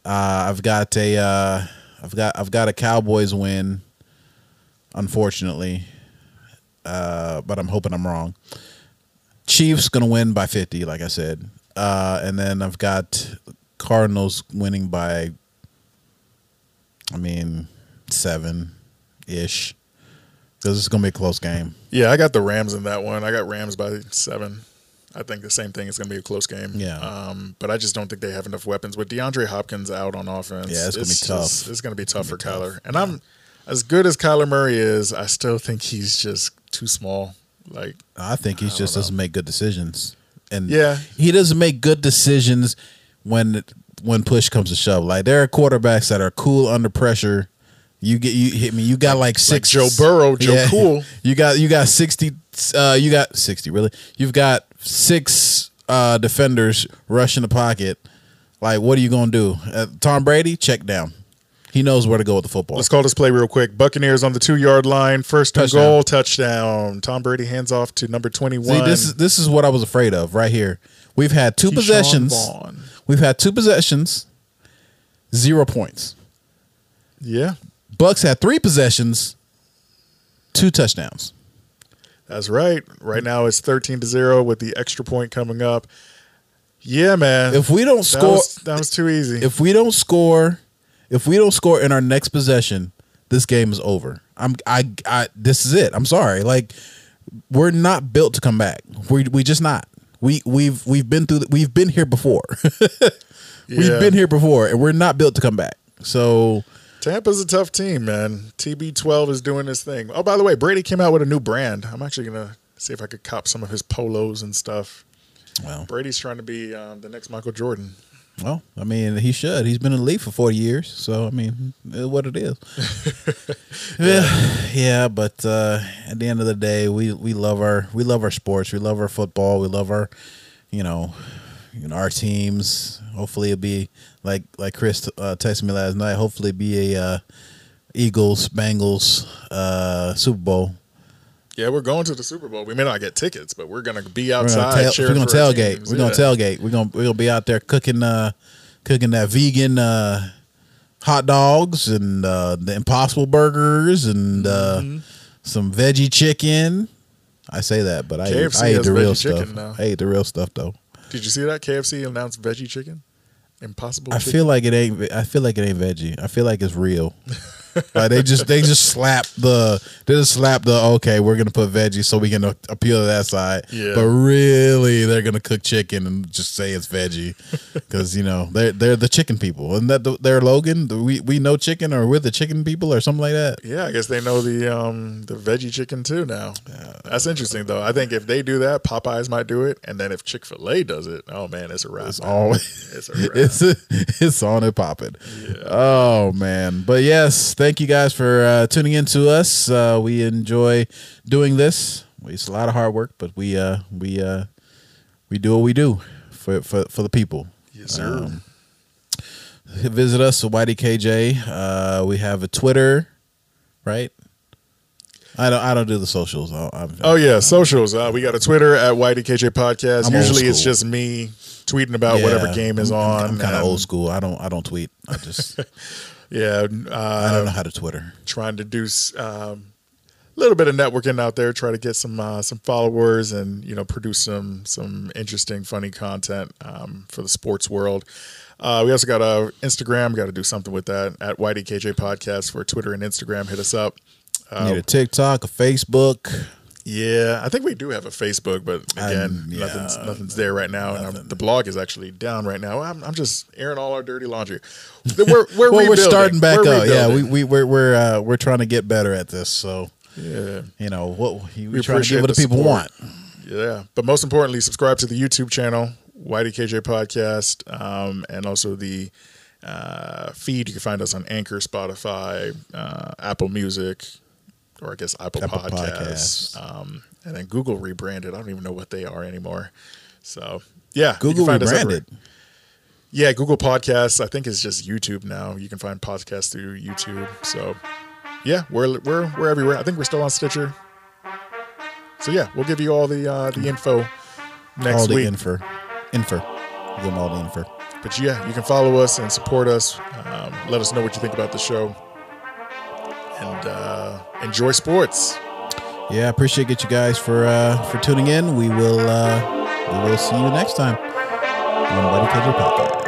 [SPEAKER 2] uh, I've got a uh, I've got I've got a Cowboys win. Unfortunately, uh, but I'm hoping I'm wrong. Chiefs gonna win by 50, like I said, uh, and then I've got Cardinals winning by I mean, seven ish. Because it's going to be a close game.
[SPEAKER 1] Yeah, I got the Rams in that one. I got Rams by seven. I think the same thing is going to be a close game.
[SPEAKER 2] Yeah.
[SPEAKER 1] Um, but I just don't think they have enough weapons with DeAndre Hopkins out on offense.
[SPEAKER 2] Yeah, it's gonna be
[SPEAKER 1] just-
[SPEAKER 2] tough.
[SPEAKER 1] it's going to be tough for Kyler. And I'm as good as Kyler Murray is. I still think he's just too small. Like
[SPEAKER 2] I think he just doesn't make good decisions. And
[SPEAKER 1] Yeah.
[SPEAKER 2] he doesn't make good decisions when when push comes to shove. Like there are quarterbacks that are cool under pressure. You get you hit me. You got like six
[SPEAKER 1] Joe Burrow, Joe Cool.
[SPEAKER 2] You got you got sixty. Uh, you got sixty. Really, you've got six uh, defenders rushing the pocket. Like, what are you gonna do? Uh, Tom Brady, check down. He knows where to go with the football.
[SPEAKER 1] Let's call this play real quick. Buccaneers on the two yard line, first and
[SPEAKER 2] Touchdown.
[SPEAKER 1] goal, touchdown. Tom Brady hands off to number twenty one.
[SPEAKER 2] See, this is this is what I was afraid of right here. We've had two possessions. We've had two possessions, zero points.
[SPEAKER 1] Yeah,
[SPEAKER 2] Bucks had three possessions, two touchdowns.
[SPEAKER 1] that's right. Right now it's thirteen to zero with the extra point coming up. Yeah, man.
[SPEAKER 2] If we don't
[SPEAKER 1] that
[SPEAKER 2] score,
[SPEAKER 1] was, that was too easy.
[SPEAKER 2] if we don't score, if we don't score in our next possession, this game is over. I'm I I this is it. I'm sorry. Like we're not built to come back. We we just not. We we've we've been through the, we've been here before. We've been here before and we're not built to come back. So
[SPEAKER 1] Tampa's a tough team, man. TB12 is doing this thing. Oh, by the way, Brady came out with a new brand. I'm actually gonna see if I could cop some of his polos and stuff.
[SPEAKER 2] well,
[SPEAKER 1] Brady's trying to be um, the next Michael Jordan.
[SPEAKER 2] Well, I mean, he should. He's been in the league for 40 years, so I mean, it's what it is. yeah, yeah, but uh, at the end of the day, we we love our we love our sports. We love our football. We love our, you know, you know our teams. Hopefully, it'll be like like Chris uh, texted me last night. Hopefully, it'll be a uh, Eagles Bengals uh, Super Bowl.
[SPEAKER 1] Yeah, we're going to the Super Bowl. We may not get tickets, but we're gonna be
[SPEAKER 2] We're
[SPEAKER 1] outside.
[SPEAKER 2] gonna, tail- we're gonna tailgate.
[SPEAKER 1] teams.
[SPEAKER 2] We're gonna
[SPEAKER 1] Yeah.
[SPEAKER 2] tailgate. We're gonna we're gonna be out there cooking uh cooking that vegan uh hot dogs and uh the impossible burgers and uh
[SPEAKER 1] Mm-hmm.
[SPEAKER 2] some veggie chicken. I say that, but I
[SPEAKER 1] KFC
[SPEAKER 2] I
[SPEAKER 1] has
[SPEAKER 2] the real stuff.
[SPEAKER 1] now.
[SPEAKER 2] I eat the real stuff though.
[SPEAKER 1] Did you see that KFC announced veggie chicken? Impossible.
[SPEAKER 2] I
[SPEAKER 1] chicken?
[SPEAKER 2] feel like it ain't I feel like it ain't veggie. I feel like it's real. Uh, they just they just slap the they just slap the okay we're gonna put veggies so we can appeal to that side.
[SPEAKER 1] Yeah.
[SPEAKER 2] But really they're gonna cook chicken and just say it's veggie because you know they're they're the chicken people and that the, their Logan we we know chicken or we're the chicken people or something like that.
[SPEAKER 1] Yeah, I guess they know the um the veggie chicken too now. That's interesting though. I think if they do that, Popeyes might do it, and then if Chick Fil A does it, oh man, it's a wrap.
[SPEAKER 2] It's always
[SPEAKER 1] It's a wrap.
[SPEAKER 2] it's it's on it popping. Oh man, but yes, thank you guys for uh, tuning in to us. Uh, we enjoy doing this. It's a lot of hard work, but we uh, we uh, we do what we do for for for the people.
[SPEAKER 1] yes, sir.
[SPEAKER 2] Um, visit us at YDKJ. Uh, we have a Twitter, right? I don't I don't do the socials. I- I'm,
[SPEAKER 1] oh yeah, socials. Uh, we got a Twitter at YDKJ Podcast.
[SPEAKER 2] I'm
[SPEAKER 1] Usually it's just me tweeting about
[SPEAKER 2] Yeah,
[SPEAKER 1] whatever game is
[SPEAKER 2] I'm-
[SPEAKER 1] on.
[SPEAKER 2] I'm, kind of old school. I don't I don't tweet. I just
[SPEAKER 1] Yeah,
[SPEAKER 2] I don't
[SPEAKER 1] uh,
[SPEAKER 2] know how to Twitter.
[SPEAKER 1] trying to do s- um, a little bit of networking out there. Try to get some uh, some followers and you know produce some some interesting, funny content um, for the sports world. Uh, we also got a Instagram. Got to do something with that at YDKJ Podcast for Twitter and Instagram. Hit us up. Uh,
[SPEAKER 2] Need a TikTok, a Facebook.
[SPEAKER 1] Yeah, I think we do have a Facebook, but again,
[SPEAKER 2] Um, yeah,
[SPEAKER 1] nothing's nothing's there right now, and um, the blog is actually down right now. I'm, I'm just airing all our dirty laundry. We're we're,
[SPEAKER 2] well, we're starting back
[SPEAKER 1] We're
[SPEAKER 2] up. Yeah, we we we're we're uh, we're trying to get better at this. So
[SPEAKER 1] yeah
[SPEAKER 2] you know what we,
[SPEAKER 1] We
[SPEAKER 2] try to give what the
[SPEAKER 1] the
[SPEAKER 2] people
[SPEAKER 1] support.
[SPEAKER 2] want.
[SPEAKER 1] yeah. But most importantly, subscribe to the YouTube channel YDKJ Podcast, um, and also the uh, feed. You can find us on Anchor, Spotify, uh, Apple Music, or I guess Apple,
[SPEAKER 2] Apple
[SPEAKER 1] Podcasts,
[SPEAKER 2] Podcasts.
[SPEAKER 1] Um, and then Google rebranded. I don't even know what they are anymore. So yeah,
[SPEAKER 2] Google rebranded.
[SPEAKER 1] Yeah, Google Podcasts. I think it's just YouTube now. You can find podcasts through YouTube. So, yeah, we're we're we're everywhere. I think we're still on Stitcher. So yeah, we'll give you all the uh, the info next
[SPEAKER 2] all the
[SPEAKER 1] week.
[SPEAKER 2] info, info, give them all the info.
[SPEAKER 1] but yeah, you can follow us and support us. Um, let us know what you think about the show, and uh, enjoy sports.
[SPEAKER 2] Yeah, I appreciate it, you guys for uh, for tuning in. We will uh, we will see you next time on YDKJ Podcast.